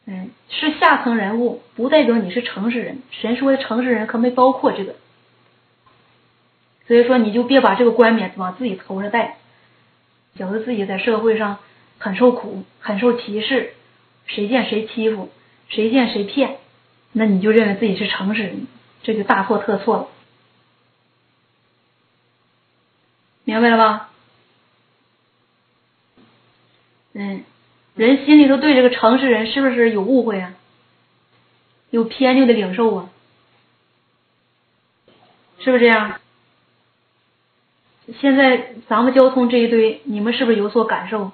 嗯，是下层人物，不代表你是诚实人。神说的诚实人可没包括这个，所以说你就别把这个冠冕往自己头上戴，觉得自己在社会上很受苦、很受歧视，谁见谁欺负，谁见谁骗，那你就认为自己是诚实人，这就大错特错了，明白了吧？嗯。人心里头对这个诚实人是不是有误会啊？有偏见的领受啊？是不是这样？现在咱们交通这一堆，你们是不是有所感受？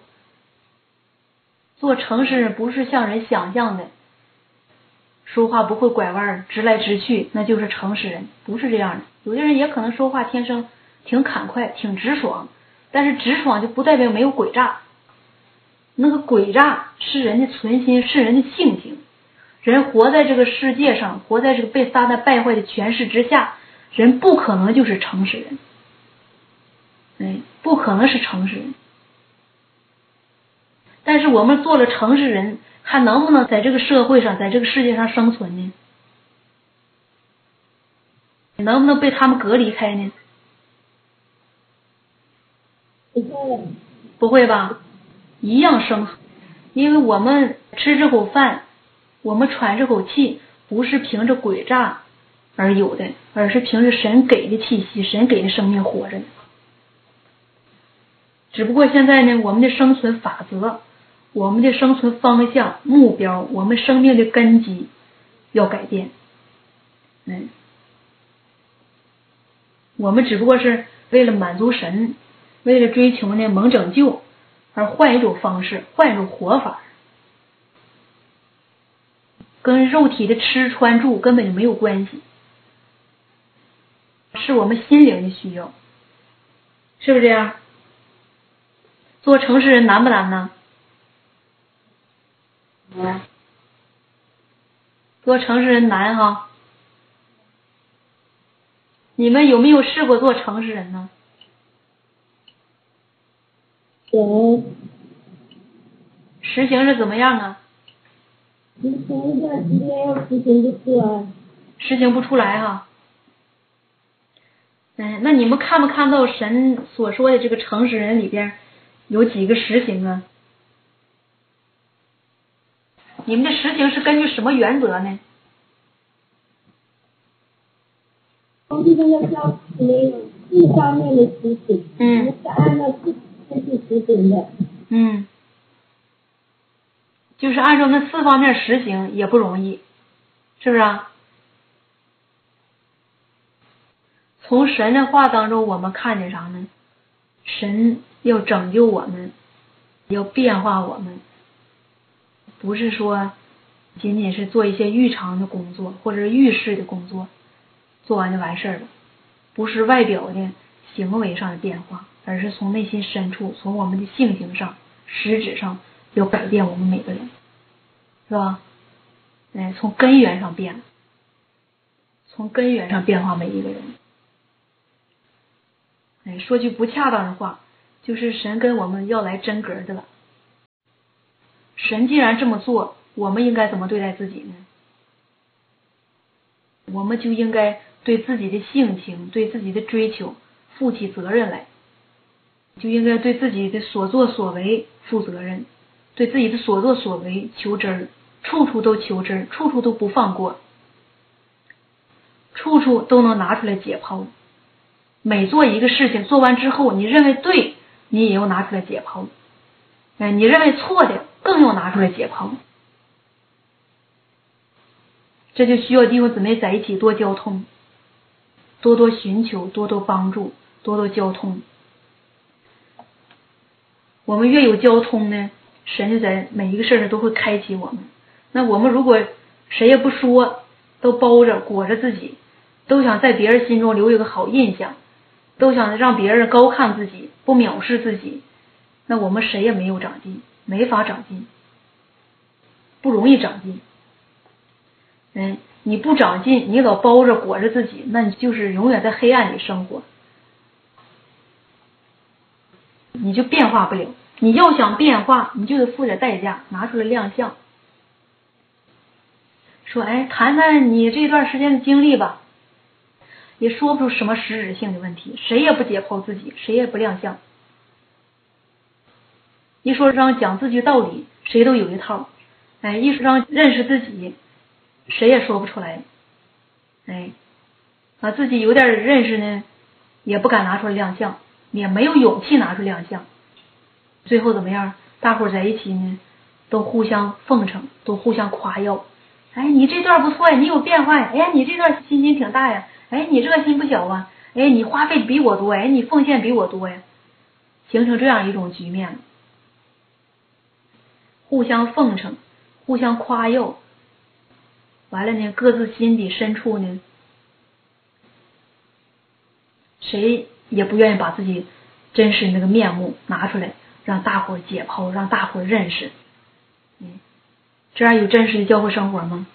做诚实人不是像人想象的，说话不会拐弯，直来直去，那就是诚实人，不是这样的。有的人也可能说话天生挺侃快，挺直爽，但是直爽就不代表没有诡诈。那个诡诈是人的存心，是人的性情。人活在这个世界上，活在这个被撒旦败坏的权势之下，人不可能就是诚实人，哎，不可能是诚实人。但是我们做了诚实人，还能不能在这个社会上，在这个世界上生存呢？能不能被他们隔离开呢？不会，不会吧？一样生，因为我们吃这口饭，我们喘这口气，不是凭着诡诈而有的，而是凭着神给的气息，神给的生命活着呢。只不过现在呢，我们的生存法则，我们的生存方向、目标，我们生命的根基要改变。嗯，我们只不过是为了满足神，为了追求呢蒙拯救。而换一种方式，换一种活法，跟肉体的吃穿住根本就没有关系，是我们心灵的需要，是不是这样？做城市人难不难呢？难。做城市人难哈。你们有没有试过做城市人呢？有。实行是怎么样啊？实行一段时间要实行不出来。实行不出来哈。哎，那你们看没看到神所说的这个诚实人里边有几个实行啊？你们的实行是根据什么原则呢？从这个要教没有一方面的实行，嗯，是按照四方面实行的。嗯。就是按照那四方面实行也不容易，是不是啊？从神的话当中，我们看见啥呢？神要拯救我们，要变化我们，不是说仅仅是做一些日常的工作或者预示的工作，做完就完事儿了，不是外表的行为上的变化，而是从内心深处，从我们的性情上、实质上。要改变我们每个人，是吧？哎，从根源上变，从根源上变化每一个人。哎，说句不恰当的话，就是神跟我们要来真格的了。神既然这么做，我们应该怎么对待自己呢？我们就应该对自己的性情、对自己的追求负起责任来，就应该对自己的所作所为负责任。对自己的所作所为求真儿，处处都求真儿，处处都不放过，处处都能拿出来解剖。每做一个事情，做完之后，你认为对，你也要拿出来解剖；哎，你认为错的，更要拿出来解剖。这就需要弟兄姊妹在一起多交通，多多寻求，多多帮助，多多交通。我们越有交通呢？神就在每一个事儿上都会开启我们。那我们如果谁也不说，都包着裹着自己，都想在别人心中留一个好印象，都想让别人高看自己，不藐视自己，那我们谁也没有长进，没法长进，不容易长进。嗯，你不长进，你老包着裹着自己，那你就是永远在黑暗里生活，你就变化不了。你要想变化，你就得付点代价，拿出来亮相。说，哎，谈谈你这段时间的经历吧，也说不出什么实质性的问题，谁也不解剖自己，谁也不亮相。一说让讲自己道理，谁都有一套。哎，一说让认识自己，谁也说不出来。哎，啊，自己有点认识呢，也不敢拿出来亮相，也没有勇气拿出亮相。最后怎么样？大伙在一起呢，都互相奉承，都互相夸耀。哎，你这段不错呀，你有变化呀。哎呀，你这段心心挺大呀。哎，你热心不小啊。哎，你花费比我多。哎，你奉献比我多呀。形成这样一种局面，互相奉承，互相夸耀。完了呢，各自心底深处呢，谁也不愿意把自己真实那个面目拿出来。让大伙解剖，让大伙认识，嗯，这样有真实的教会生活吗？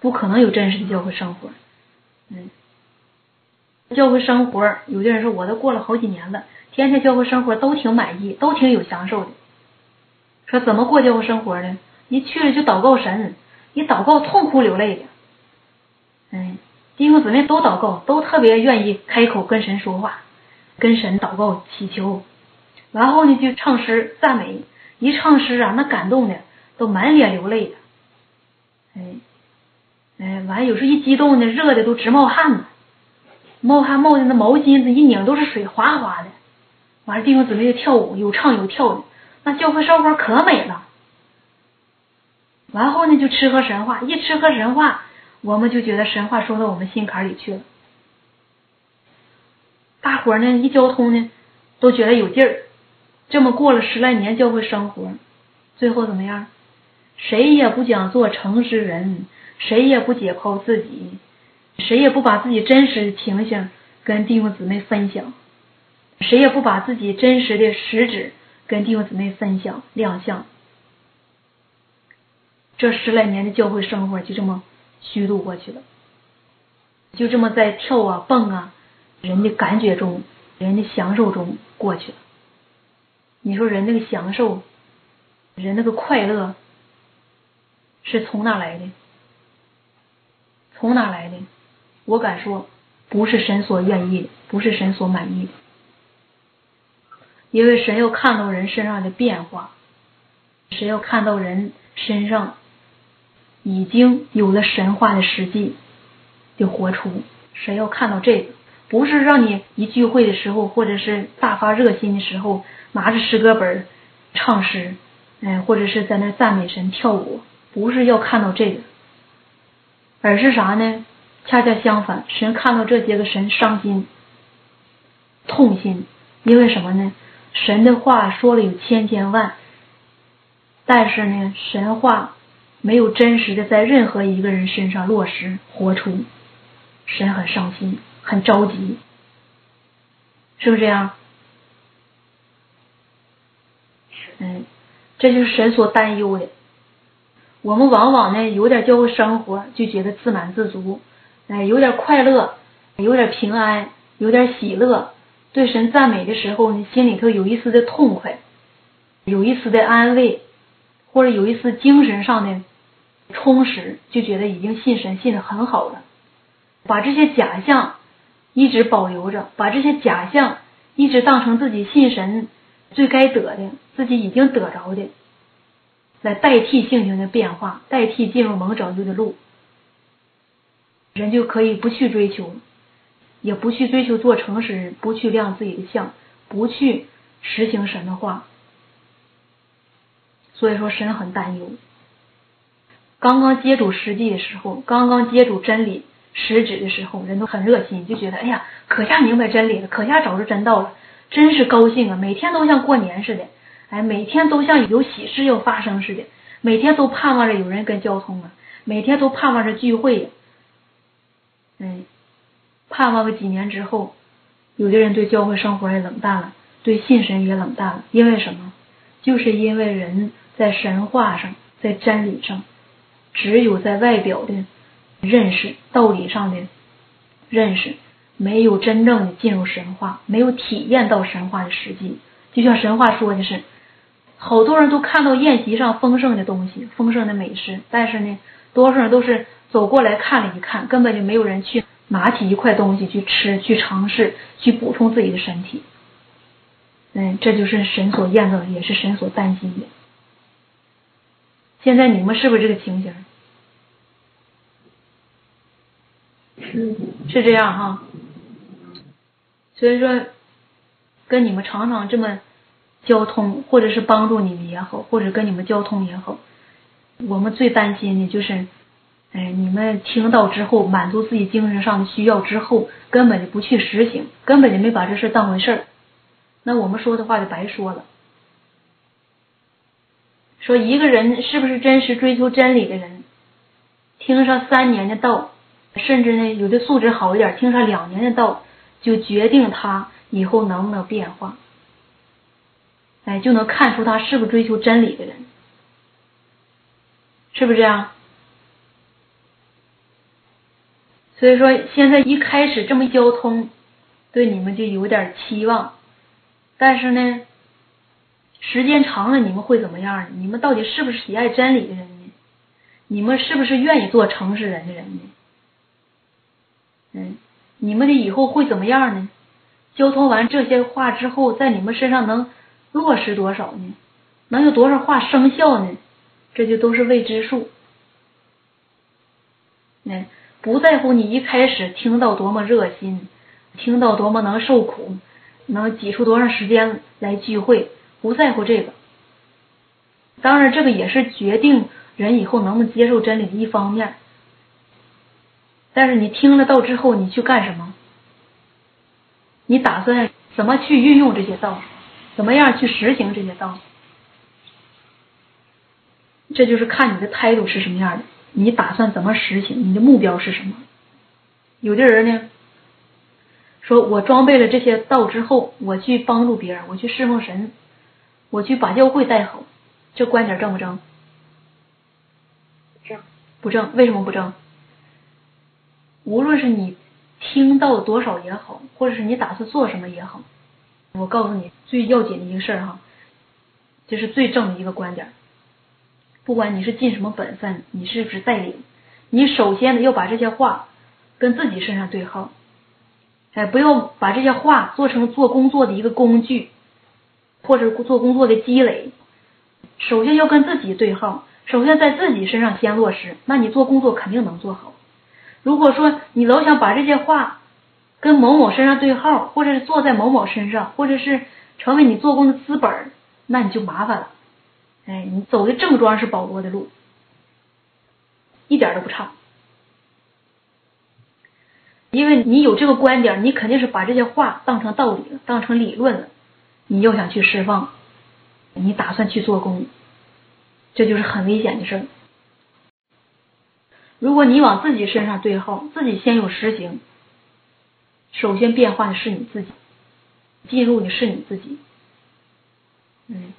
不可能有真实的教会生活，嗯，教会生活，有的人说我都过了好几年了，天天教会生活都挺满意，都挺有享受的。说怎么过教会生活呢？一去了就祷告神，一祷告痛哭流泪的，嗯，弟兄姊妹都祷告，都特别愿意开口跟神说话，跟神祷告祈求。然后呢，就唱诗赞美，一唱诗啊，那感动的都满脸流泪的，哎，哎，完有时候一激动呢，热的都直冒汗呢，冒汗冒的那毛巾子一拧都是水哗哗的，完了弟兄姊妹就跳舞，有唱有跳的，那教会生活可美了。完后呢，就吃喝神话，一吃喝神话，我们就觉得神话说到我们心坎里去了。大伙呢一交通呢，都觉得有劲儿。这么过了十来年教会生活，最后怎么样？谁也不讲做诚实人，谁也不解剖自己，谁也不把自己真实的情形跟弟兄姊妹分享，谁也不把自己真实的实质跟弟兄姊妹分享亮相。这十来年的教会生活就这么虚度过去了，就这么在跳啊蹦啊，人的感觉中，人的享受中过去了。你说人那个享受，人那个快乐，是从哪来的？从哪来的？我敢说，不是神所愿意，不是神所满意的。因为神要看到人身上的变化，神要看到人身上。已经有了神话的实际的活出，谁要看到这个？不是让你一聚会的时候，或者是大发热心的时候，拿着诗歌本唱诗，哎，或者是在那赞美神跳舞，不是要看到这个，而是啥呢？恰恰相反，神看到这些个神伤心、痛心，因为什么呢？神的话说了有千千万，但是呢，神话。没有真实的在任何一个人身上落实活出，神很伤心，很着急，是不是这样？嗯，这就是神所担忧的。我们往往呢有点教会生活就觉得自满自足，哎，有点快乐，有点平安，有点喜乐，对神赞美的时候呢，心里头有一丝的痛快，有一丝的安慰，或者有一丝精神上的。充实就觉得已经信神信的很好了，把这些假象一直保留着，把这些假象一直当成自己信神最该得的，自己已经得着的，来代替性情的变化，代替进入蒙拯救的路，人就可以不去追求，也不去追求做诚实人，不去亮自己的相，不去实行神的话，所以说神很担忧。刚刚接触实际的时候，刚刚接触真理实质的时候，人都很热心，就觉得哎呀，可下明白真理了，可下找着真道了，真是高兴啊！每天都像过年似的，哎，每天都像有喜事要发生似的，每天都盼望着有人跟交通啊，每天都盼望着聚会，嗯，盼望个几年之后，有的人对教会生活也冷淡了，对信神也冷淡了，因为什么？就是因为人在神话上，在真理上。只有在外表的认识、道理上的认识，没有真正的进入神话，没有体验到神话的实际。就像神话说的是，好多人都看到宴席上丰盛的东西、丰盛的美食，但是呢，多数人都是走过来看了一看，根本就没有人去拿起一块东西去吃、去尝试、去补充自己的身体。嗯，这就是神所验证，也是神所担心的。现在你们是不是这个情形？是是这样哈，所以说跟你们常常这么交通，或者是帮助你们也好，或者跟你们交通也好，我们最担心的就是，哎，你们听到之后满足自己精神上的需要之后，根本就不去实行，根本就没把这事当回事儿，那我们说的话就白说了。说一个人是不是真实追求真理的人，听上三年的道，甚至呢有的素质好一点，听上两年的道，就决定他以后能不能变化，哎，就能看出他是不是追求真理的人，是不是这样？所以说现在一开始这么交通，对你们就有点期望，但是呢。时间长了，你们会怎么样？你们到底是不是喜爱真理的人呢？你们是不是愿意做诚实人的人呢？嗯，你们的以后会怎么样呢？交通完这些话之后，在你们身上能落实多少呢？能有多少话生效呢？这就都是未知数。嗯，不在乎你一开始听到多么热心，听到多么能受苦，能挤出多长时间来聚会。不在乎这个，当然这个也是决定人以后能不能接受真理的一方面。但是你听了道之后，你去干什么？你打算怎么去运用这些道？怎么样去实行这些道？这就是看你的态度是什么样的，你打算怎么实行，你的目标是什么。有的人呢，说我装备了这些道之后，我去帮助别人，我去侍奉神，我去把教会带好，这观点正不正？正。不正？为什么不正？无论是你听到多少也好，或者是你打算做什么也好，我告诉你最要紧的一个事儿哈，这是最正的一个观点。不管你是尽什么本分，你是不是带领，你首先呢要把这些话跟自己身上对号，哎，不要把这些话做成做工作的一个工具，或者做工作的积累。首先要跟自己对号，首先在自己身上先落实，那你做工作肯定能做好。如果说你老想把这些话跟某某身上对号，或者是坐在某某身上，或者是成为你做工的资本，那你就麻烦了。哎，你走的正装是保罗的路，一点都不差。因为你有这个观点，你肯定是把这些话当成道理了，当成理论了。你又想去释放，你打算去做工，这就是很危险的事儿。如果你往自己身上对号，自己先有实行，首先变化的是你自己，进入的是你自己，嗯，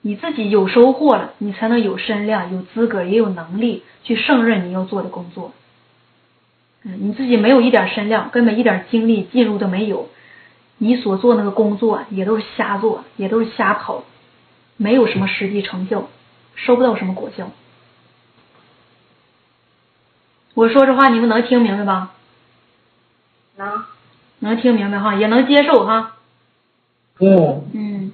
你自己有收获了，你才能有身量、有资格、也有能力去胜任你要做的工作。嗯，你自己没有一点身量，根本一点精力进入都没有，你所做那个工作也都是瞎做，也都是瞎跑，没有什么实际成效，收不到什么果效。我说这话你们能听明白吧？能，能听明白哈，也能接受哈。嗯。嗯。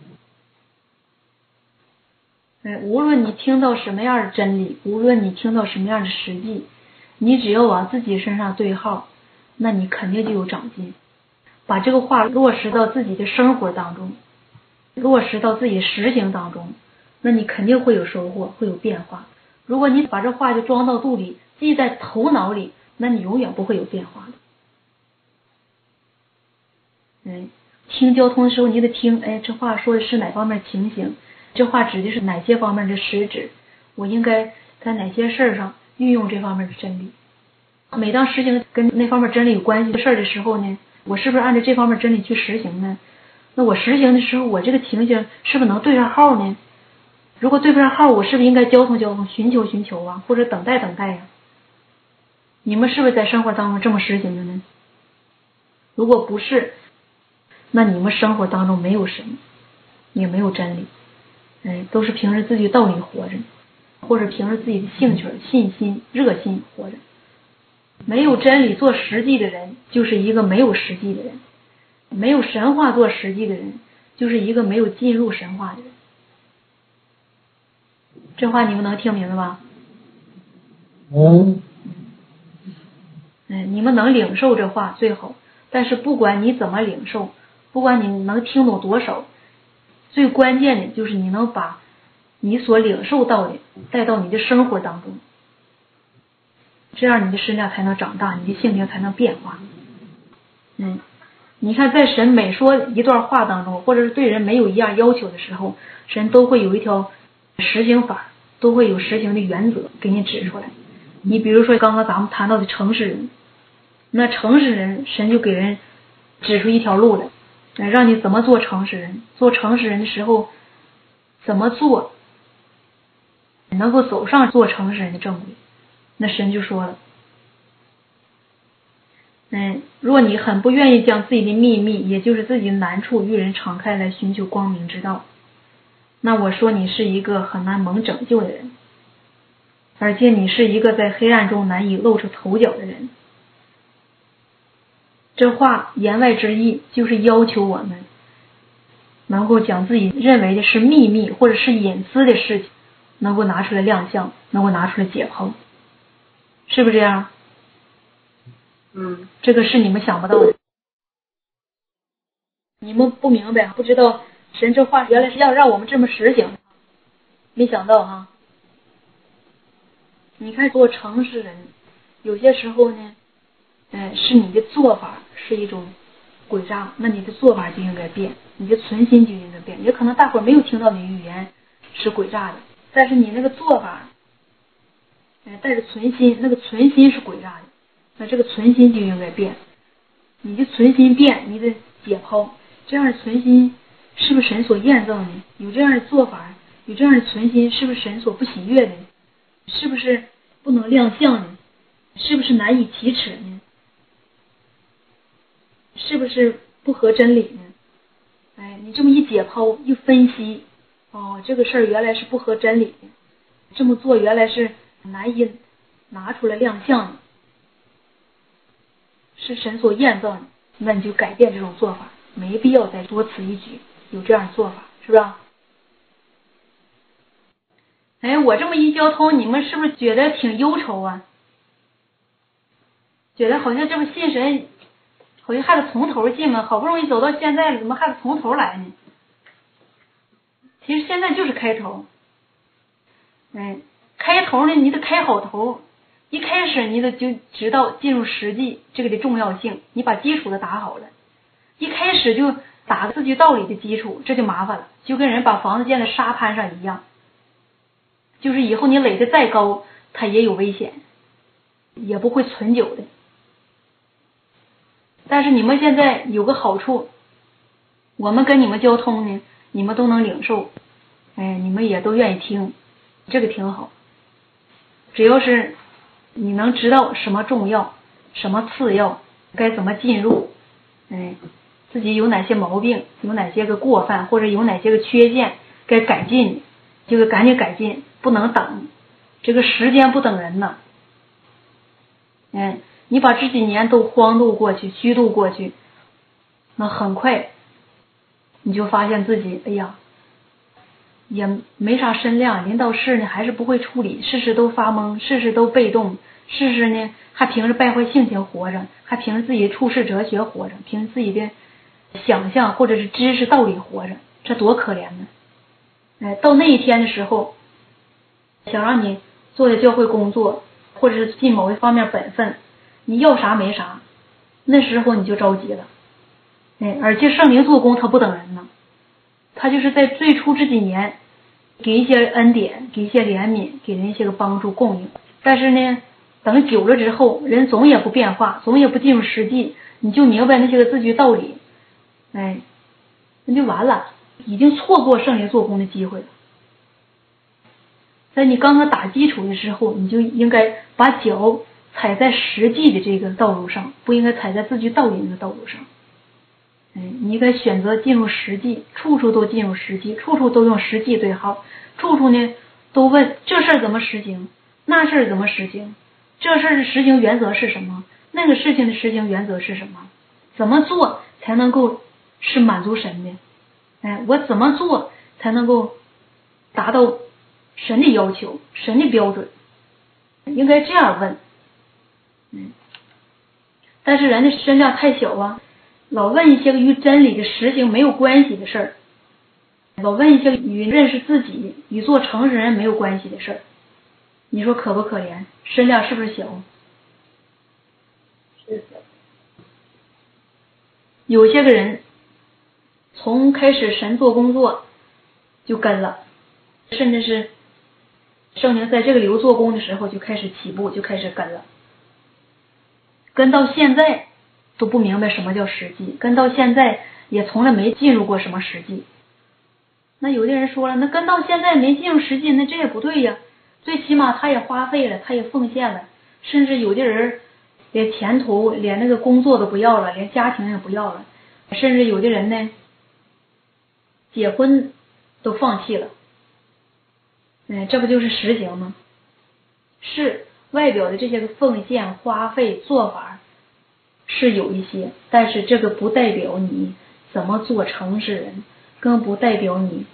哎，无论你听到什么样的真理，无论你听到什么样的实际，你只要往自己身上对号，那你肯定就有长进。把这个话落实到自己的生活当中，落实到自己实行当中，那你肯定会有收获，会有变化。如果你把这话就装到肚里。记在头脑里，那你永远不会有变化的。嗯，听交通的时候，你得听，哎，这话说的是哪方面情形？这话指的是哪些方面的实质？我应该在哪些事儿上运用这方面的真理？每当实行跟那方面真理有关系的事的时候呢，我是不是按照这方面真理去实行呢？那我实行的时候，我这个情形是不是能对上号呢？如果对不上号，我是不是应该交通交通，寻求寻求啊，或者等待等待呀？你们是不是在生活当中这么实行的呢？如果不是，那你们生活当中没有神，也没有真理，哎，都是凭着自己道理活着，或者凭着自己的兴趣、信心、热心活着。没有真理做实际的人，就是一个没有实际的人；没有神话做实际的人，就是一个没有进入神话的人。这话你们能听明白吗？嗯。哎，你们能领受这话最好。但是不管你怎么领受，不管你能听懂多少，最关键的就是你能把你所领受到的带到你的生活当中，这样你的身量才能长大，你的性情才能变化。嗯，你看，在神每说一段话当中，或者是对人没有一样要求的时候，神都会有一条实行法，都会有实行的原则给你指出来。你比如说刚刚咱们谈到的诚实人。那诚实人，神就给人指出一条路来，让你怎么做诚实人。做诚实人的时候，怎么做能够走上做诚实人的正轨？那神就说了，嗯，若你很不愿意将自己的秘密，也就是自己的难处与人敞开来寻求光明之道，那我说你是一个很难蒙拯救的人，而且你是一个在黑暗中难以露出头角的人。这话言外之意就是要求我们能够将自己认为的是秘密或者是隐私的事情，能够拿出来亮相，能够拿出来解剖，是不是这样？嗯，这个是你们想不到的，你们不明白，不知道神这话原来是要让我们这么实行，没想到哈。你看，做诚实人，有些时候呢。哎，是你的做法是一种诡诈，那你的做法就应该变，你的存心就应该变。也可能大伙儿没有听到你的语言是诡诈的，但是你那个做法，带着存心，那个存心是鬼诈的，那这个存心就应该变。你的存心变，你得解剖，这样的存心是不是神所验证的？有这样的做法，有这样的存心，是不是神所不喜悦的？是不是不能亮相呢？是不是难以启齿呢？是不是不合真理呢？哎，你这么一解剖一分析，哦，这个事儿原来是不合真理的，这么做原来是难以拿出来亮相，是神所验证的，那你就改变这种做法，没必要再多此一举，有这样做法，是不是？哎，我这么一交通，你们是不是觉得挺忧愁啊？觉得好像这不信神。好像还得从头进嘛，好不容易走到现在了，怎么还得从头来呢？其实现在就是开头，哎，开头呢，你得开好头，一开始你得就知道进入实际这个的重要性，你把基础都打好了，一开始就打个自己道理的基础，这就麻烦了，就跟人把房子建在沙滩上一样，就是以后你垒的再高，它也有危险，也不会存久的。但是你们现在有个好处，我们跟你们交通呢，你们都能领受，哎，你们也都愿意听，这个挺好。只要是你能知道什么重要，什么次要，该怎么进入，哎，自己有哪些毛病，有哪些个过犯，或者有哪些个缺陷该改进，就赶紧改进，不能等，这个时间不等人呐，哎。你把这几年都荒度过去、虚度过去，那很快你就发现自己，哎呀，也没啥身量。临到事呢，还是不会处理，事事都发懵，事事都被动，事事呢还凭着败坏性情活着，还凭着自己处世哲学活着，凭自己的想象或者是知识道理活着，这多可怜呢！哎，到那一天的时候，想让你做的教会工作，或者是尽某一方面本分。你要啥没啥，那时候你就着急了，哎，而且圣灵做工他不等人呢，他就是在最初这几年给一些恩典，给一些怜悯，给人一些个帮助供应。但是呢，等久了之后，人总也不变化，总也不进入实际，你就明白那些个字句道理，哎，那就完了，已经错过圣灵做工的机会了。在你刚刚打基础的时候，你就应该把脚。踩在实际的这个道路上，不应该踩在字句道理那个道路上。你应该选择进入实际，处处都进入实际，处处都用实际对号，处处呢都问这事儿怎么实行，那事儿怎么实行，这事儿的实行原则是什么，那个事情的实行原则是什么，怎么做才能够是满足神的？哎，我怎么做才能够达到神的要求、神的标准？应该这样问。嗯，但是人的身量太小啊，老问一些与真理的实行没有关系的事儿，老问一些与认识自己、与做诚实人没有关系的事儿，你说可不可怜？身量是不是小？是的。有些个人从开始神做工作就跟了，甚至是圣灵在这个流做工的时候就开始起步，就开始跟了。跟到现在都不明白什么叫实际，跟到现在也从来没进入过什么实际。那有的人说了，那跟到现在没进入实际，那这也不对呀。最起码他也花费了，他也奉献了，甚至有的人连前途、连那个工作都不要了，连家庭也不要了，甚至有的人呢，结婚都放弃了。哎，这不就是实行吗？是。外表的这些个奉献、花费、做法是有一些，但是这个不代表你怎么做诚实人，更不代表你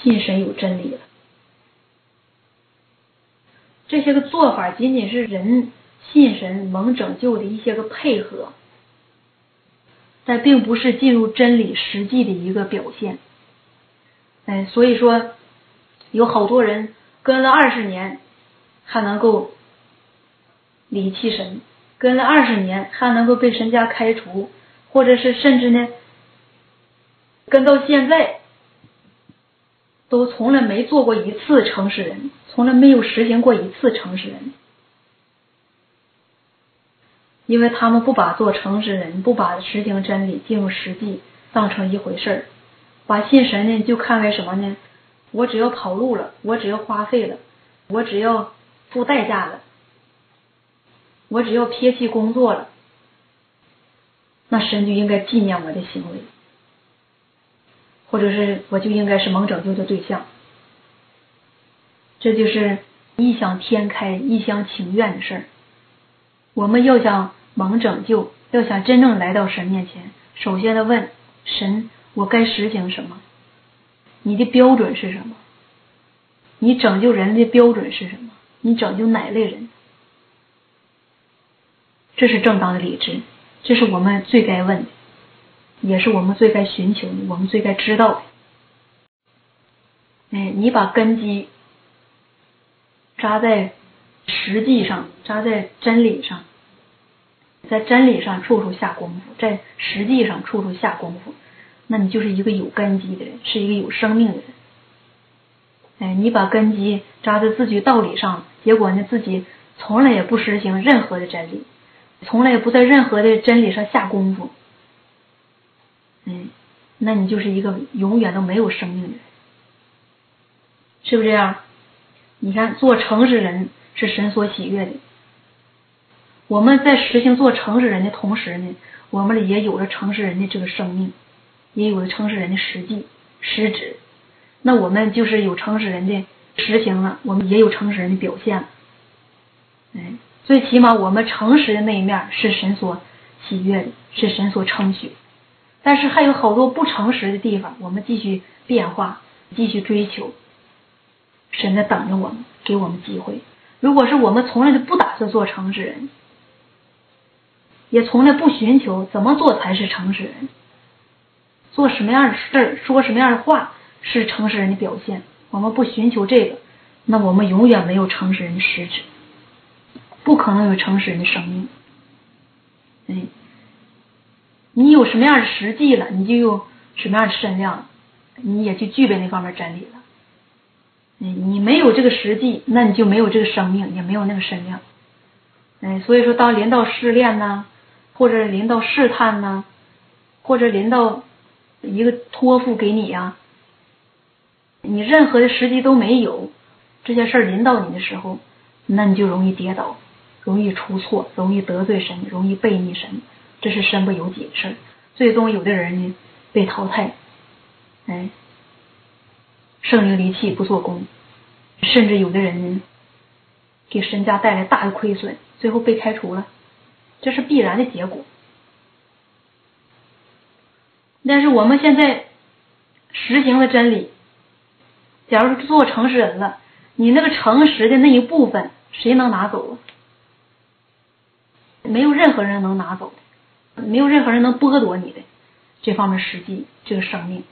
信神有真理了。这些个做法仅仅是人信神蒙拯救的一些个配合，但并不是进入真理实际的一个表现。哎，所以说有好多人跟了二十年。还能够离弃神，跟了二十年还能够被神家开除，或者是甚至呢，跟到现在都从来没做过一次诚实人，从来没有实行过一次诚实人，因为他们不把做诚实人，不把实行真理、进入实际当成一回事儿，把信神呢就看为什么呢？我只要跑路了，我只要花费了，我只要付代价了，我只要撇弃工作了，那神就应该纪念我的行为。或者是我就应该是蒙拯救的对象，这就是异想天开、一厢情愿的事儿。我们要想蒙拯救，要想真正来到神面前，首先的问神：我该实行什么？你的标准是什么？你拯救人的标准是什么？你拯救哪类人？这是正当的理智，这是我们最该问的。也是我们最该寻求的，我们最该知道的。哎，你把根基扎在实际上，扎在真理上，在真理上处处下功夫，在实际上处处下功夫，那你就是一个有根基的人，是一个有生命的人。哎，你把根基扎在自己道理上，结果呢，自己从来也不实行任何的真理，从来不在任何的真理上下功夫。嗯，那你就是一个永远都没有生命的人，是不是这样？你看，做诚实人是神所喜悦的。我们在实行做诚实人的同时呢，我们也有了诚实人的这个生命，也有了诚实人的实际实质。那我们就是有诚实人的实行了，我们也有诚实人的表现了。哎，最起码我们诚实的那一面是神所喜悦的，是神所称许。但是还有好多不诚实的地方，我们继续变化，继续追求。神在等着我们，给我们机会。如果是我们从来就不打算做诚实人，也从来不寻求怎么做才是诚实人，做什么样的事儿，说什么样的话是诚实人的表现，我们不寻求这个，那我们永远没有诚实人的实质，不可能有诚实人的生命。你有什么样的实际了，你就有什么样的身量，你也就具备那方面真理了。你没有这个实际，那你就没有这个生命，也没有那个身量。所以说，当临到试炼呢，或者临到试探呢，或者临到一个托付给你啊，你任何的实际都没有，这些事临到你的时候，那你就容易跌倒，容易出错，容易得罪神，容易背逆神。这是身不由己的事儿，最终有的人呢被淘汰，哎，圣灵离弃不做工，甚至有的人呢给身家带来大的亏损，最后被开除了，这是必然的结果。但是我们现在实行了真理，假如做诚实人了，你那个诚实的那一部分，谁能拿走啊？没有任何人能拿走的。没有任何人能剥夺你的这方面实际这个生命。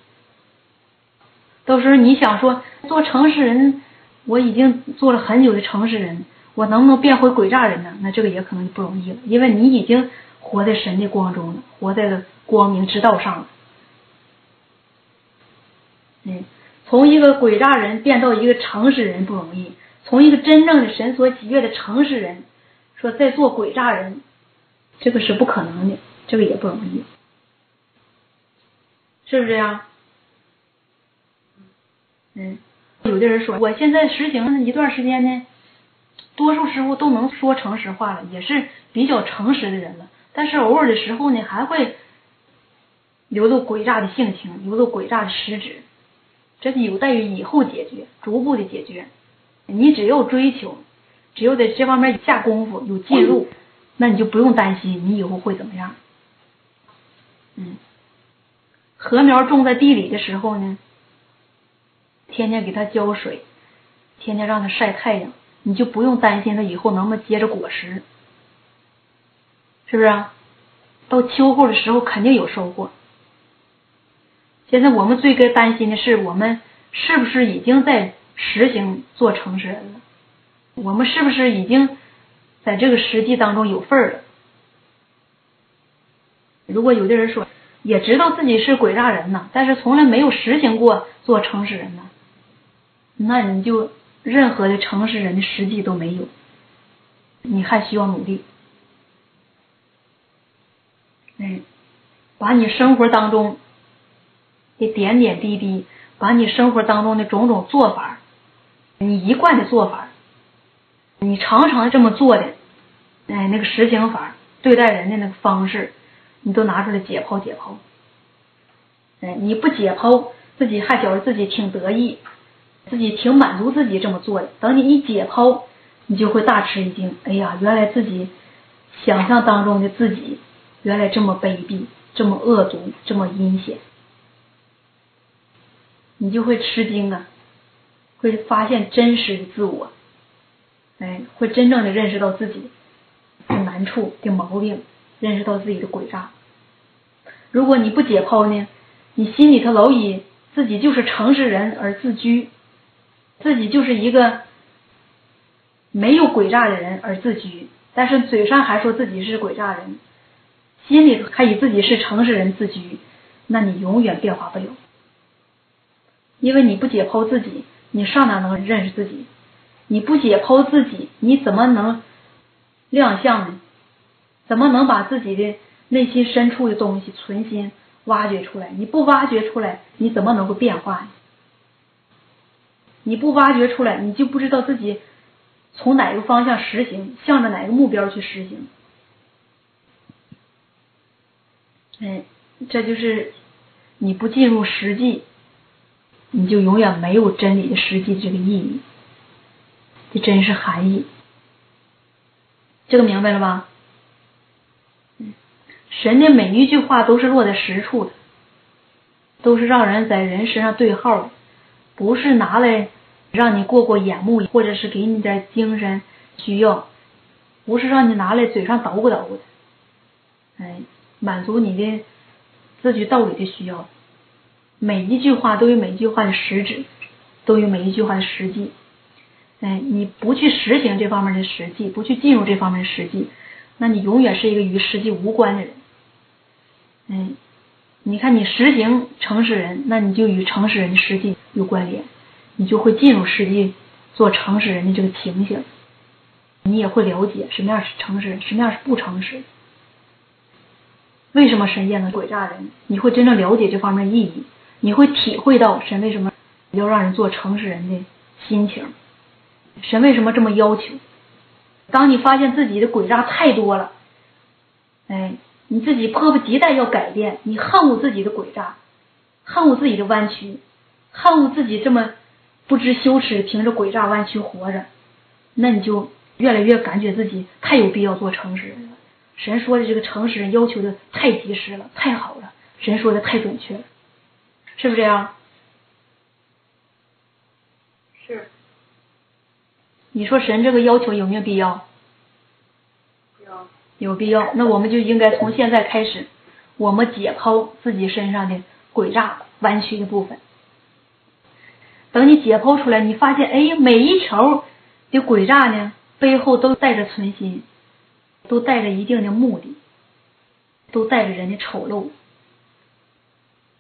到时候你想说做诚实人，我已经做了很久的诚实人，我能不能变回鬼诈人呢？那这个也可能就不容易了，因为你已经活在神的光中了，活在了光明之道上了。嗯，从一个鬼诈人变到一个诚实人不容易，从一个真正的神所喜悦的诚实人，说再做鬼诈人，这个是不可能的。这个也不容易，是不是这样？嗯，有的人说，我现在实行一段时间呢，多数师傅都能说诚实话了，也是比较诚实的人了。但是偶尔的时候呢，还会流露诡诈的性情，流露诡诈的实质，这有待于以后解决，逐步的解决。你只有追求，只有在这方面下功夫，有进入，那你就不用担心你以后会怎么样。嗯，禾苗种在地里的时候呢，天天给它浇水，天天让它晒太阳，你就不用担心它以后能不能结着果实，是不是啊？到秋后的时候肯定有收获。现在我们最该担心的是，我们是不是已经在实行做诚实人了？我们是不是已经在这个实际当中有份儿了？如果有的人说也知道自己是鬼诈人呢，但是从来没有实行过做诚实人呢，那你就任何的诚实人的实际都没有，你还需要努力。嗯，把你生活当中的点点滴滴，把你生活当中的种种做法，你一贯的做法，你常常这么做的，哎，那个实行法，对待人的那个方式，你都拿出来解剖解剖。哎，你不解剖，自己还觉得自己挺得意，自己挺满足自己这么做的。等你一解剖，你就会大吃一惊。哎呀，原来自己想象当中的自己。原来这么卑鄙，这么恶毒，这么阴险，你就会吃惊啊，会发现真实的自我，哎，会真正的认识到自己的难处的毛病，认识到自己的诡诈。如果你不解剖呢，你心里头老以自己就是诚实人而自居，自己就是一个没有诡诈的人而自居，但是嘴上还说自己是诡诈人。心里还以自己是诚实人自居，那你永远变化不了，因为你不解剖自己，你上哪能认识自己？你不解剖自己，你怎么能亮相呢？怎么能把自己的内心深处的东西存心挖掘出来？你不挖掘出来，你怎么能够变化呢？你不挖掘出来，你就不知道自己从哪个方向实行，向着哪个目标去实行。哎，这就是你不进入实际，你就永远没有真理的实际这个意义的真实含义。这个明白了吧？嗯神的每一句话都是落在实处的，都是让人在人身上对号的，不是拿来让你过过眼目，或者是给你点精神需要，不是让你拿来嘴上捣鼓捣鼓的。哎。满足你的自己道理的需要，每一句话都有每一句话的实质，都有每一句话的实际。哎，你不去实行这方面的实际，不去进入这方面的实际，那你永远是一个与实际无关的人。哎，你看你实行诚实人，那你就与诚实人的实际有关联，你就会进入实际做诚实人的这个情形，你也会了解什么样是诚实，什么样是不诚实。为什么神厌恶诡诈人？你会真正了解这方面意义，你会体会到神为什么要让人做诚实人的心情，神为什么这么要求？当你发现自己的诡诈太多了，哎，你自己迫不及待要改变，你恨恶自己的诡诈，恨恶自己的弯曲，恨恶自己这么不知羞耻，凭着诡诈弯曲活着，那你就越来越感觉自己太有必要做诚实人了。神说的这个诚实要求的太及时了，太好了。神说的太准确了，是不是这样？你说神这个要求有没有必要？有。有必要，那我们就应该从现在开始，我们解剖自己身上的诡诈弯曲的部分。等你解剖出来，你发现，哎，每一条的诡诈呢，背后都带着存心。都带着一定的目的，都带着人的丑陋，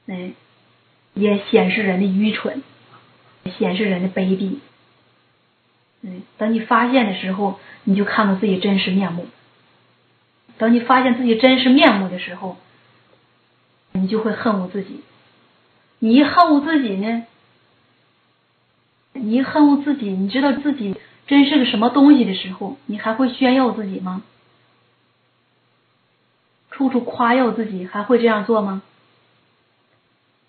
哎，也显示人的愚蠢，显示人的卑鄙。嗯，等你发现的时候，你就看到自己真实面目。等你发现自己真实面目的时候，你就会恨恶自己。你一恨恶自己呢，你一恨恶自己，你知道自己真是个什么东西的时候，你还会炫耀自己吗？处处夸耀自己，还会这样做吗？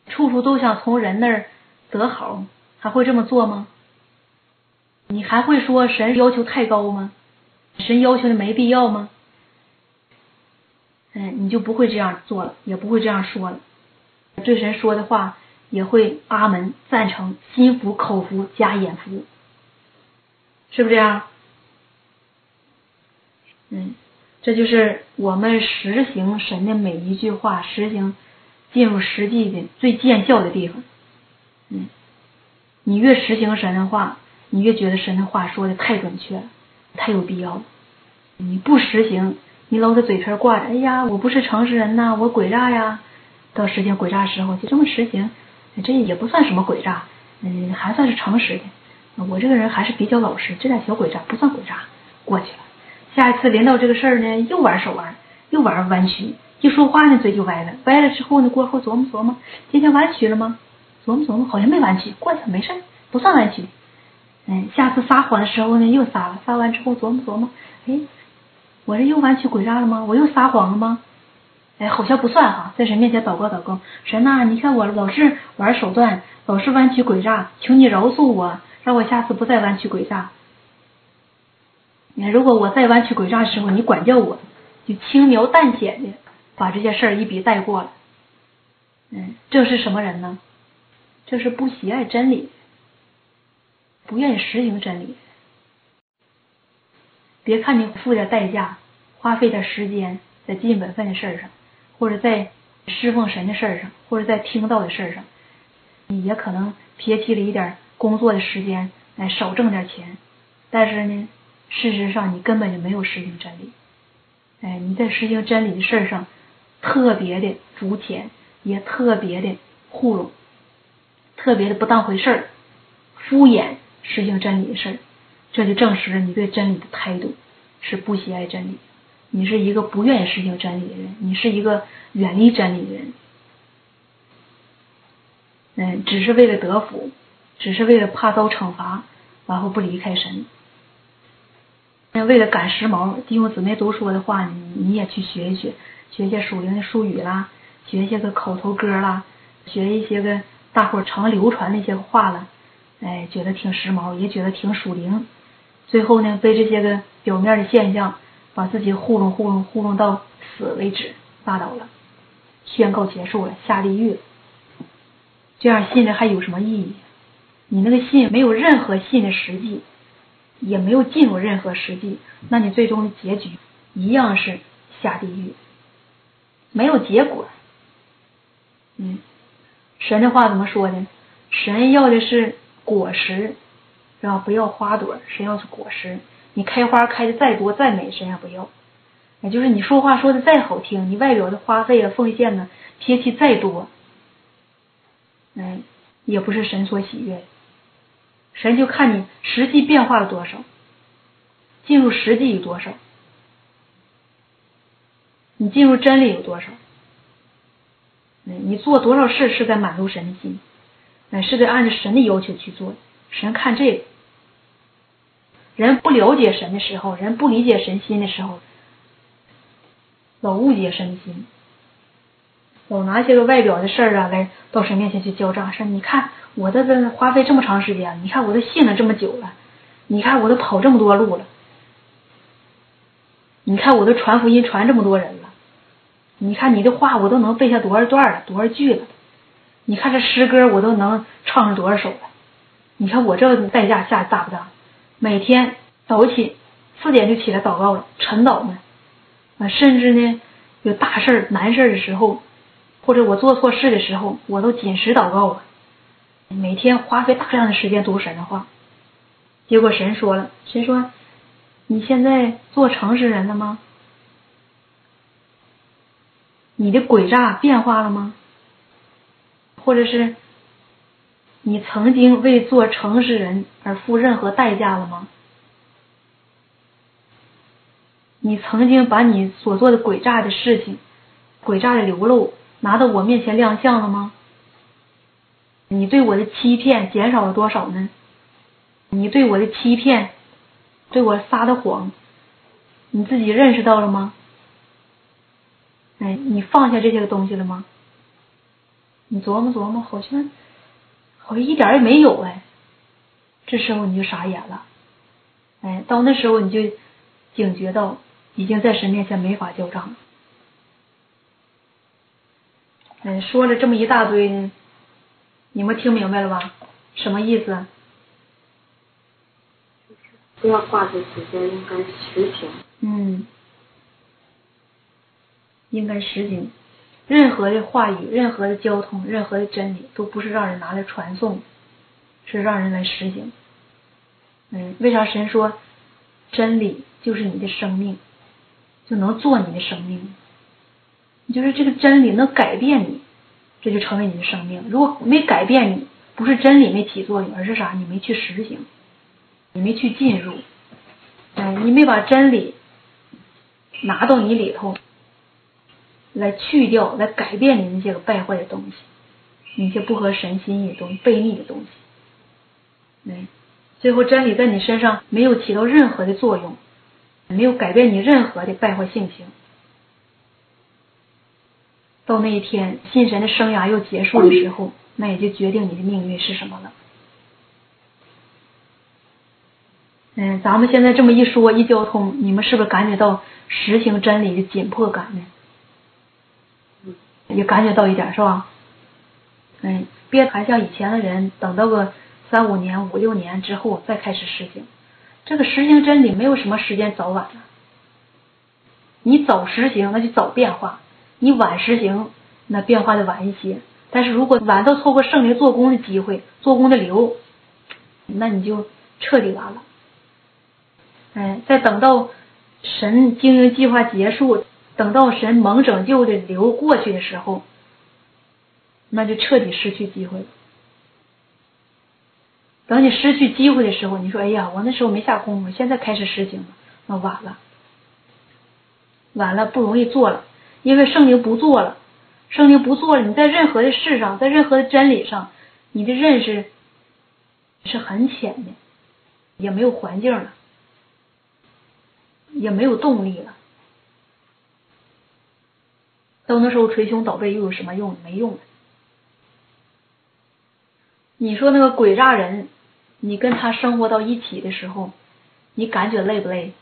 处处都想从人那儿得好，还会这么做吗？你还会说神要求太高吗？神要求的没必要吗？嗯，你就不会这样做了，也不会这样说了。对神说的话也会阿门赞成，心服口服加眼服，是不是这样？嗯。这就是我们实行神的每一句话，实行进入实际的最见效的地方。嗯，你越实行神的话，你越觉得神的话说的太准确，太有必要了。你不实行，你搂着嘴唇挂着，哎呀，我不是诚实人呐，我诡诈呀。到实行诡诈时候，就这么实行，这也不算什么诡诈，嗯，还算是诚实的。我这个人还是比较老实，这点小诡诈不算诡诈，过去了。下一次临到这个事儿呢，又玩手腕，又玩弯曲，一说话呢嘴就歪了，歪了之后呢，过后琢磨琢磨，今天弯曲了吗？琢磨琢磨，好像没弯曲，过去了，没事，不算弯曲。哎，下次撒谎的时候呢，又撒了，撒完之后琢磨琢磨，哎，我这又弯曲诡诈了吗？我又撒谎了吗？哎，好像不算哈，在神面前祷告祷告，神呐，你看我老是玩手段，老是弯曲诡诈，求你饶恕我，让我下次不再弯曲诡诈。你看，如果我再弯曲诡诈的时候，你管教我，就轻描淡写的把这些事儿一笔带过了。嗯，这是什么人呢？这是不喜爱真理，不愿意实行真理。别看你付点代价，花费点时间在尽本分的事上。或者在侍奉神的事上，或者在听到的事上，你也可能撇弃了一点工作的时间来少挣点钱。但是呢，事实上你根本就没有实行真理。哎，你在实行真理的事上特别的肤浅，也特别的糊弄，特别的不当回事儿，敷衍实行真理的事儿，这就证实了你对真理的态度是不喜爱真理。你是一个不愿意实行真理的人，你是一个远离真理的人，嗯，只是为了得福，只是为了怕遭惩罚，然后不离开神。为了赶时髦，弟兄姊妹都说的话，你你也去学一学，学一些属灵的术语啦，学一些个口头歌啦，学一些个大伙常流传那些话了，哎，觉得挺时髦，也觉得挺属灵，最后呢，被这些个表面的现象。把自己糊弄糊弄糊弄到死为止，拉倒了，宣告结束了，下地狱了。这样信着还有什么意义？你那个信没有任何信的实际，也没有进入任何实际，那你最终的结局一样是下地狱，没有结果。嗯，神的话怎么说呢？神要的是果实，是吧？不要花朵，神要是果实。你开花开的再多再美，神也不要。也就是你说话说的再好听，你外表的花费啊奉献呢撇弃再多，哎，也不是神所喜悦。神就看你实际变化了多少，进入实际有多少，你进入真理有多少，哎，你做多少事是在满足神的心，乃，是在按照神的要求去做，神看这个。人不了解神的时候，人不理解神心的时候，老误解神心，老拿些个外表的事儿啊来到神面前去交账。说你看我在这花费这么长时间，你看我都信了这么久了，你看我都跑这么多路了，你看我都传福音传这么多人了，你看你的话我都能背下多少段了，多少句了，你看这诗歌我都能唱上多少首了，你看我这代价下大不大？每天早起四点就起来祷告了，晨祷呢，啊，甚至呢有大事、难事的时候，或者我做错事的时候，我都紧时祷告了。每天花费大量的时间读神的话，结果神说了，神说：“你现在做诚实人了吗？你的诡诈变化了吗？或者是？”你曾经为做诚实人而付任何代价了吗？你曾经把你所做的诡诈的事情、诡诈的流露拿到我面前亮相了吗？你对我的欺骗减少了多少呢？你对我的欺骗、对我撒的谎，你自己认识到了吗？哎，你放下这些东西了吗？你琢磨琢磨，好像。好像一点也没有哎，这时候你就傻眼了，哎，到那时候你就警觉到已经在神面前没法交账了。嗯，说了这么一大堆，你们听明白了吧？什么意思？不要挂着时间，应该实行。嗯，应该实行。任何的话语、任何的交通、任何的真理，都不是让人拿来传颂，是让人来实行。嗯，为啥神说真理就是你的生命，就能做你的生命？就是这个真理能改变你，这就成为你的生命。如果没改变你，不是真理没起作用，而是啥？你没去实行。你没去进入，哎，你没把真理拿到你里头，来去掉，来改变你那些个败坏的东西，那些不合神心意的东西、悖逆的东西，哎，最后真理在你身上没有起到任何的作用，没有改变你任何的败坏性情。到那一天，信神的生涯要结束的时候，那也就决定你的命运是什么了。嗯，咱们现在这么一说一交通，你们是不是感觉到实行真理的紧迫感呢？也感觉到一点是吧？嗯，别还像以前的人，等到个三五年、五六年之后再开始实行。这个实行真理没有什么时间早晚了。你早实行，那就早变化。你晚实行，那变化的晚一些。但是如果晚到错过圣灵做工的机会、做工的流，那你就彻底完了。哎，再等到神经营计划结束，等到神蒙拯救的流过去的时候，那就彻底失去机会了。等你失去机会的时候，你说：“哎呀，我那时候没下功夫，现在开始实行了，那晚了，晚了，不容易做了。”因为圣灵不做了，圣灵不做了，你在任何的事上，在任何的真理上，你的认识是很浅的，也没有环境了，也没有动力了。到那时候捶胸倒背又有什么用？没用。你说那个鬼诈人，你跟他生活到一起的时候，你感觉累不累？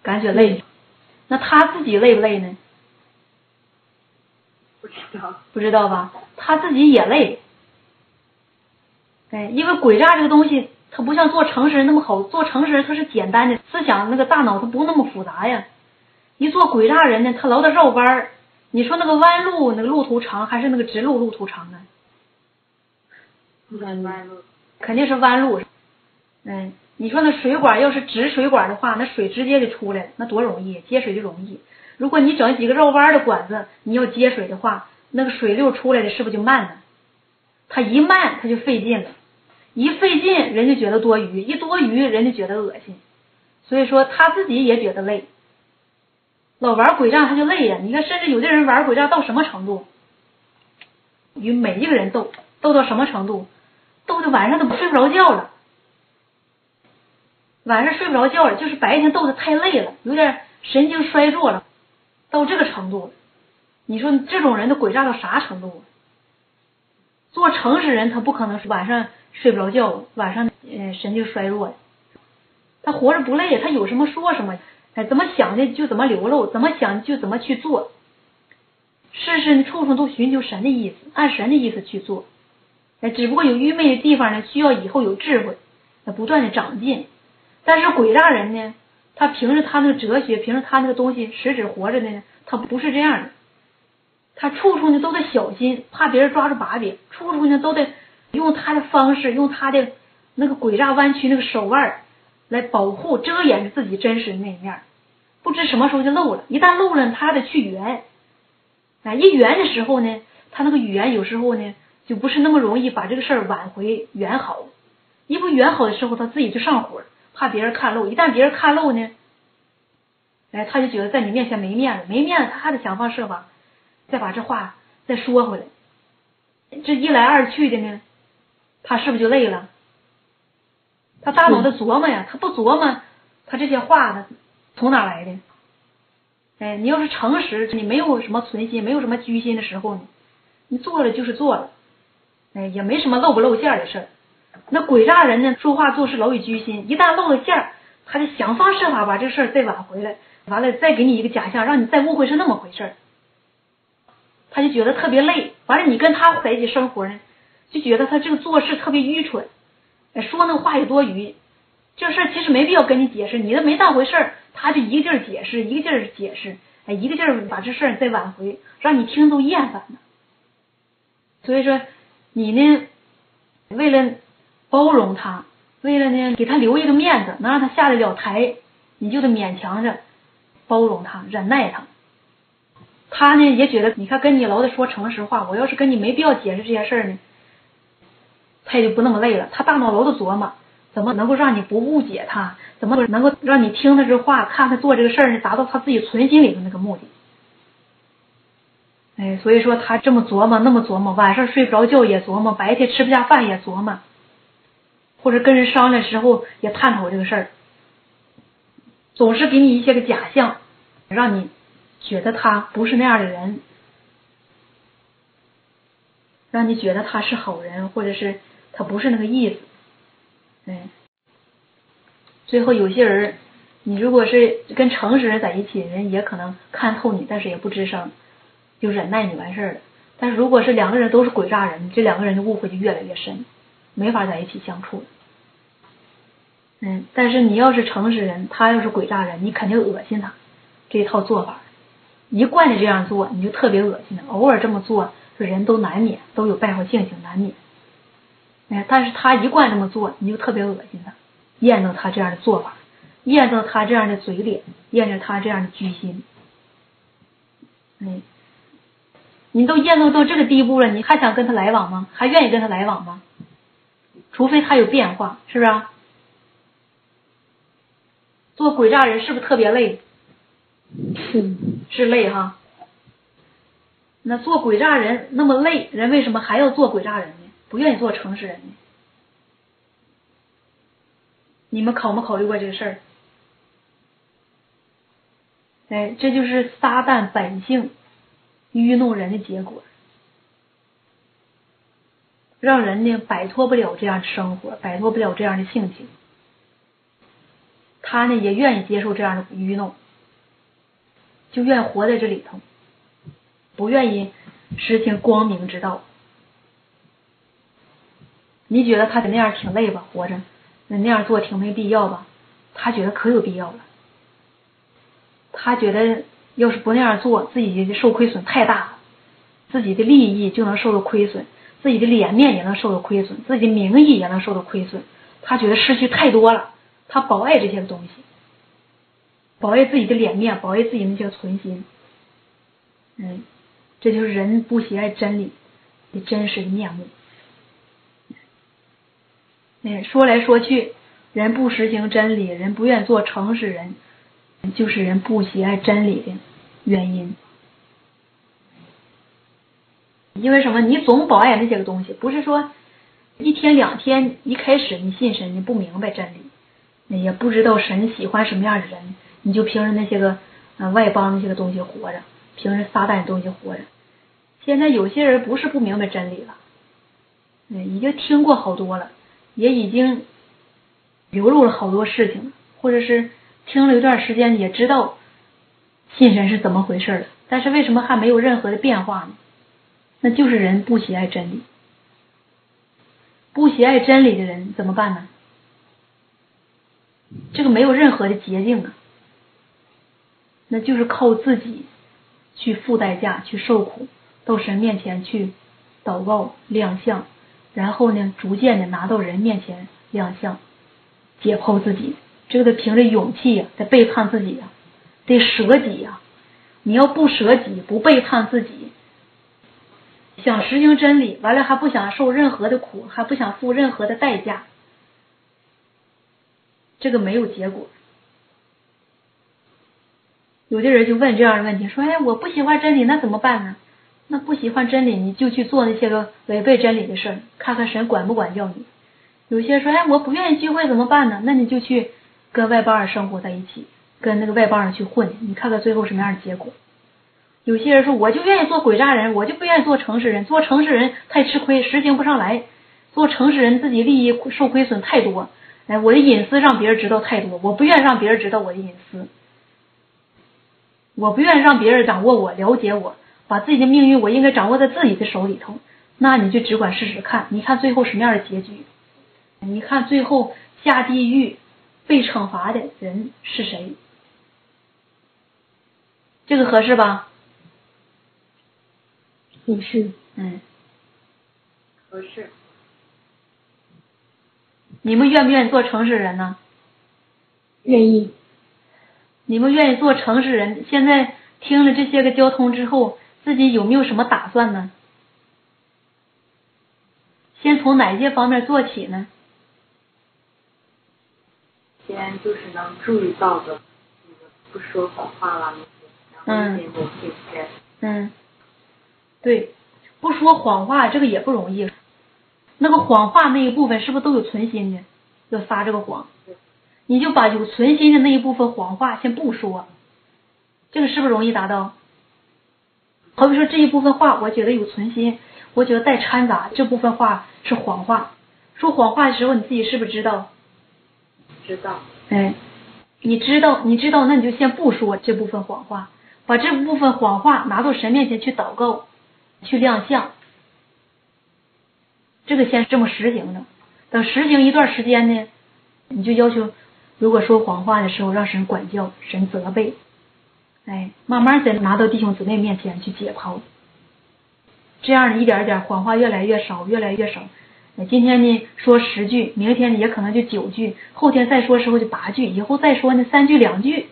感觉累，那他自己累不累呢？不知道，不知道吧？他自己也累。哎，因为鬼诈这个东西，它不像做诚实人那么好。做诚实人他是简单的思想，那个大脑他不那么复杂呀。一做鬼诈人呢，他老得绕弯儿。你说那个弯路，那个路途长还是那个直路路途长呢？弯路，肯定是弯路。嗯。你说那水管要是直水管的话，那水直接就出来了，那多容易，接水就容易。如果你整几个绕弯的管子，你要接水的话，那个水流出来的是不是就慢呢？它一慢，它就费劲了，一费劲，人就觉得多余，一多余，人就觉得恶心。所以说他自己也觉得累，老玩鬼仗他就累呀。你看，甚至有的人玩鬼仗到什么程度？与每一个人斗，斗到什么程度？斗的晚上都睡不着觉了。晚上睡不着觉了，就是白天斗的太累了，有点神经衰弱了，到这个程度。你说这种人的诡诈到啥程度？做诚实人他不可能是晚上睡不着觉，晚上呃神经衰弱。他活着不累，他有什么说什么，哎，怎么想的就怎么流露，怎么想就怎么去做。事事处处都寻求神的意思，按神的意思去做。哎，只不过有愚昧的地方呢，需要以后有智慧，要不断的长进。但是鬼诈人呢，他凭着他那个哲学，凭着他那个东西，实质活着的呢，他不是这样的。他处处呢都得小心，怕别人抓住把柄，处处呢都得用他的方式，用他的那个诡诈弯曲那个手腕来保护、遮掩着自己真实的那一面。不知什么时候就漏了，一旦漏了，他还得去圆。哎，一圆的时候呢，他那个语言有时候呢就不是那么容易把这个事儿挽回圆好。一不圆好的时候，他自己就上火。怕别人看漏，一旦别人看漏呢，哎，他就觉得在你面前没面子，没面子，他还得想方设法再把这话再说回来。这一来二去的呢，他是不是就累了？他大脑的琢磨呀，他不琢磨，他这些话呢从哪来的？哎，你要是诚实，你没有什么存心，没有什么居心的时候呢，你做了就是做了，哎，也没什么露不露馅的事儿。那诡诈人呢？说话做事老有居心，一旦露了馅儿，他就想方设法把这事儿再挽回来，完了再给你一个假象，让你再误会是那么回事儿。他就觉得特别累，完了你跟他在一起生活呢，就觉得他这个做事特别愚蠢，说那话也多余。这事儿其实没必要跟你解释，你都没当回事儿，他就一个劲儿解释，一个劲儿解释，哎，一个劲儿把这事儿再挽回，让你听都厌烦了。所以说，你呢，为了。包容他，为了呢给他留一个面子，能让他下得了台，你就得勉强着包容他，忍耐他。他呢也觉得，你看跟你老得说诚实话，我要是跟你没必要解释这些事儿呢，他也就不那么累了。他大脑老得琢磨，怎么能够让你不误解他？怎么能够让你听他这话，看他做这个事儿呢？达到他自己存心里的那个目的。哎，所以说他这么琢磨，那么琢磨，晚上睡不着觉也琢磨，白天吃不下饭也琢磨，或者跟人商量时候也探讨这个事儿，总是给你一些个假象，让你觉得他不是那样的人，让你觉得他是好人，或者是他不是那个意思。哎，最后有些人，你如果是跟诚实人在一起，人也可能看透你，但是也不吱声。就忍耐你完事儿了，但是如果是两个人都是鬼诈人，这两个人的误会就越来越深，没法在一起相处。嗯，但是你要是诚实人，他要是鬼诈人，你肯定恶心他这一套做法，一贯的这样做，你就特别恶心他。偶尔这么做，人都难免都有败坏性情，难免。哎，但是他一贯这么做，你就特别恶心他，厌憎他这样的做法，厌憎他这样的嘴脸，厌憎他这样的居心。哎。你都厌恶到这个地步了，你还想跟他来往吗？还愿意跟他来往吗？除非他有变化，是不是？做鬼诈人是不是特别累？是是累哈。那做鬼诈人那么累，人为什么还要做鬼诈人呢？不愿意做诚实人呢？你们考没考虑过这个事儿？哎，这就是撒旦本性。愚弄人的结果，让人呢摆脱不了这样的生活，摆脱不了这样的性情。他呢也愿意接受这样的愚弄，就愿活在这里头，不愿意实行光明之道。你觉得他得那样挺累吧？活着那那样做挺没必要吧？他觉得可有必要了。他觉得。要是不那样做，自己受亏损太大了，自己的利益就能受到亏损，自己的脸面也能受到亏损，自己的名义也能受到亏损。他觉得失去太多了，他保爱这些东西，保爱自己的脸面，保爱自己那些存心。嗯，这就是人不喜爱真理的真实的面目。说来说去，人不实行真理，人不愿做诚实人，就是人不喜爱真理的。原因，因为什么？你总保爱那些个东西，不是说一天两天，一开始你信神，你不明白真理，也不知道神喜欢什么样的人，你就凭着那些个呃外邦那些个东西活着，凭着撒旦的东西活着。现在有些人不是不明白真理了，已经听过好多了，也已经流露了好多事情，或者是听了一段时间，也知道。信神是怎么回事了？但是为什么还没有任何的变化呢？那就是人不喜爱真理，不喜爱真理的人怎么办呢？这个没有任何的捷径啊，那就是靠自己去付代价、去受苦，到神面前去祷告亮相，然后呢，逐渐的拿到人面前亮相，解剖自己。这个得凭着勇气呀，得背叛自己呀。得舍己呀！你要不舍己，不背叛自己，想实行真理，完了还不想受任何的苦，还不想付任何的代价，这个没有结果。有的人就问这样的问题，说：“哎，我不喜欢真理，那怎么办呢？那不喜欢真理，你就去做那些个违背真理的事，看看神管不管教你。”有些说：“哎，我不愿意聚会，怎么办呢？”那你就去跟外邦人生活在一起。跟那个外邦人去混，你看看最后什么样的结果？有些人说，我就愿意做鬼诈人，我就不愿意做诚实人。做诚实人太吃亏，实行不上来。做诚实人自己利益受亏损太多，哎，我的隐私让别人知道太多，我不愿意让别人知道我的隐私。我不愿意让别人掌握我，了解我，把自己的命运我应该掌握在自己的手里头。那你就只管试试看，你看最后什么样的结局？你看最后下地狱被惩罚的人是谁？这个合适吧？合适，嗯，合适。你们愿不愿意做城市人呢？愿意。你们愿意做城市人？现在听了这些个交通之后，自己有没有什么打算呢？先从哪些方面做起呢？先就是能注意到的，不说谎话了那些，然后一点点进阶。嗯，对，不说谎话这个也不容易。那个谎话那一部分是不是都有存心的？要撒这个谎，你就把有存心的那一部分谎话先不说，这个是不是容易达到？好比说这一部分话，我觉得有存心，我觉得带掺杂，这部分话是谎话。说谎话的时候，你自己是不是知道？知道。哎，你知道，你知道，那你就先不说这部分谎话，把这部分谎话拿到神面前去祷告，去亮相。这个先这么实行着，等实行一段时间呢，你就要求，如果说谎话的时候，让神管教，神责备，哎，慢慢再拿到弟兄姊妹面前去解剖，这样一点一点谎话越来越少，越来越少。那今天呢说十句，明天也可能就九句，后天再说时候就八句，以后再说呢三句两句，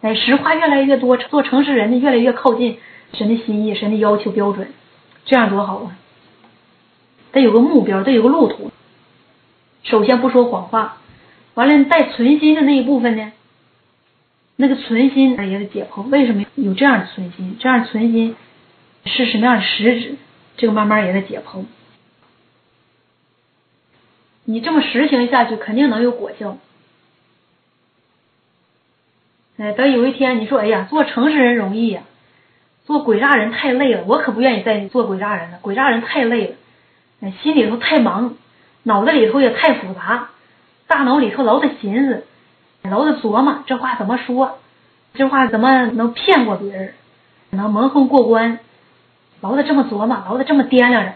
哎，实话越来越多，做诚实人呢越来越靠近神的心意，神的要求标准，这样多好啊！得有个目标，得有个路途。首先不说谎话，完了带存心的那一部分呢，那个存心也得解剖，为什么有这样的存心？这样存心是什么样的实质？这个慢慢也得解剖。你这么实行下去，肯定能有果效。哎，等有一天你说，哎呀，做诚实人容易呀，做鬼诈人太累了，我可不愿意再做鬼诈人了，鬼诈人太累了。哎心里头太忙，脑子里头也太复杂，大脑里头老得寻思，老得琢磨这话怎么说，这话怎么能骗过别人，能蒙混过关，老得这么琢磨，老得这么掂量着，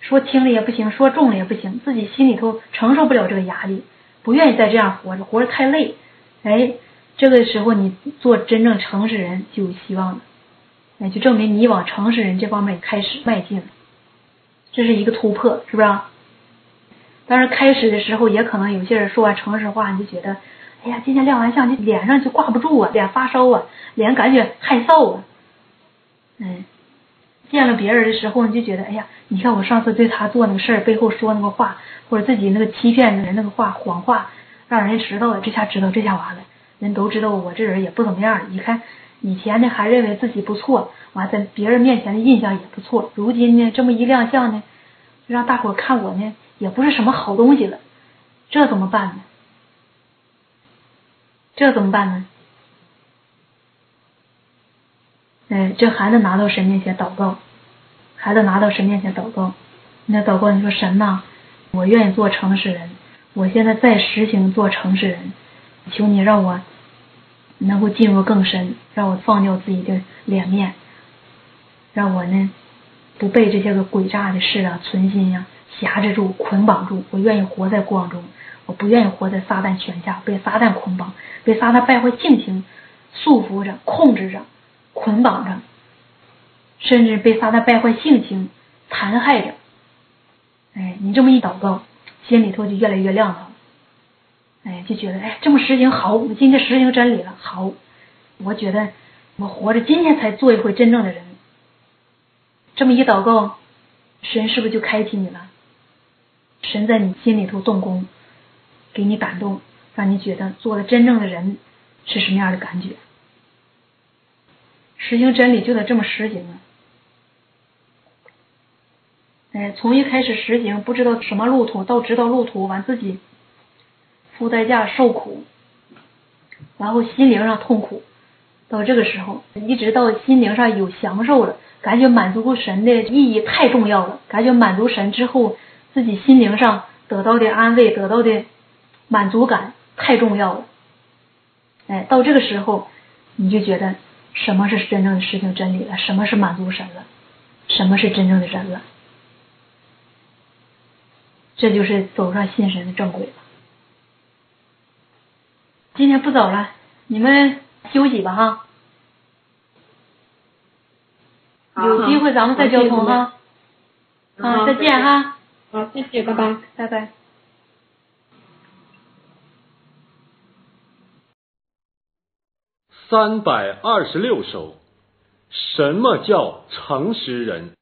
说轻了也不行，说重了也不行，自己心里头承受不了这个压力，不愿意再这样活着，活着太累。哎，这个时候你做真正诚实人就有希望了，哎，就证明你往诚实人这方面开始迈进了。这是一个突破，是不是？但是开始的时候，也可能有些人说完诚实话，你就觉得，哎呀，今天亮完相，就脸上就挂不住啊，脸发烧啊，脸感觉害臊啊。嗯，见了别人的时候，你就觉得，哎呀，你看我上次对他做那个事儿，背后说那个话，或者自己那个欺骗人那个话，谎话，让人知道了，这下知道，这下完了，人都知道我这人也不怎么样。你看以前呢，还认为自己不错。完，在别人面前的印象也不错。如今呢，这么一亮相呢，让大伙看我呢，也不是什么好东西了。这怎么办呢？这怎么办呢？哎，这孩子拿到神面前祷告，孩子拿到神面前祷告。那祷告，你说神呐，我愿意做诚实人，我现在在实行做诚实人，求你让我能够进入更深，让我放掉自己的脸面。让我呢不被这些个诡诈的事啊、存心呀挟制住、捆绑住。我愿意活在光中，我不愿意活在撒旦权下，被撒旦捆绑，被撒旦败坏性情束缚着、控制着、捆绑着，甚至被撒旦败坏性情残害着。哎，你这么一祷告，心里头就越来越亮堂。哎，就觉得哎，这么实行好，我今天实行真理了，好，我觉得我活着今天才做一回真正的人。这么一祷告，神是不是就开启你了？神在你心里头动工，给你感动，让你觉得做了真正的人是什么样的感觉？实行真理就得这么实行啊！哎，从一开始实行不知道什么路途，到知道路途，完自己付代价受苦，然后心灵上痛苦，到这个时候，一直到心灵上有享受了。感觉满足过神的意义太重要了，感觉满足神之后，自己心灵上得到的安慰、得到的满足感太重要了。哎，到这个时候，你就觉得什么是真正的事情真理了？什么是满足神了？什么是真正的人了？这就是走上信神的正轨了。今天不走了，你们休息吧，哈。有机会咱们再交通哈，啊，再见哈，好，谢谢，拜拜，拜拜。三百二十六首，什么叫诚实人？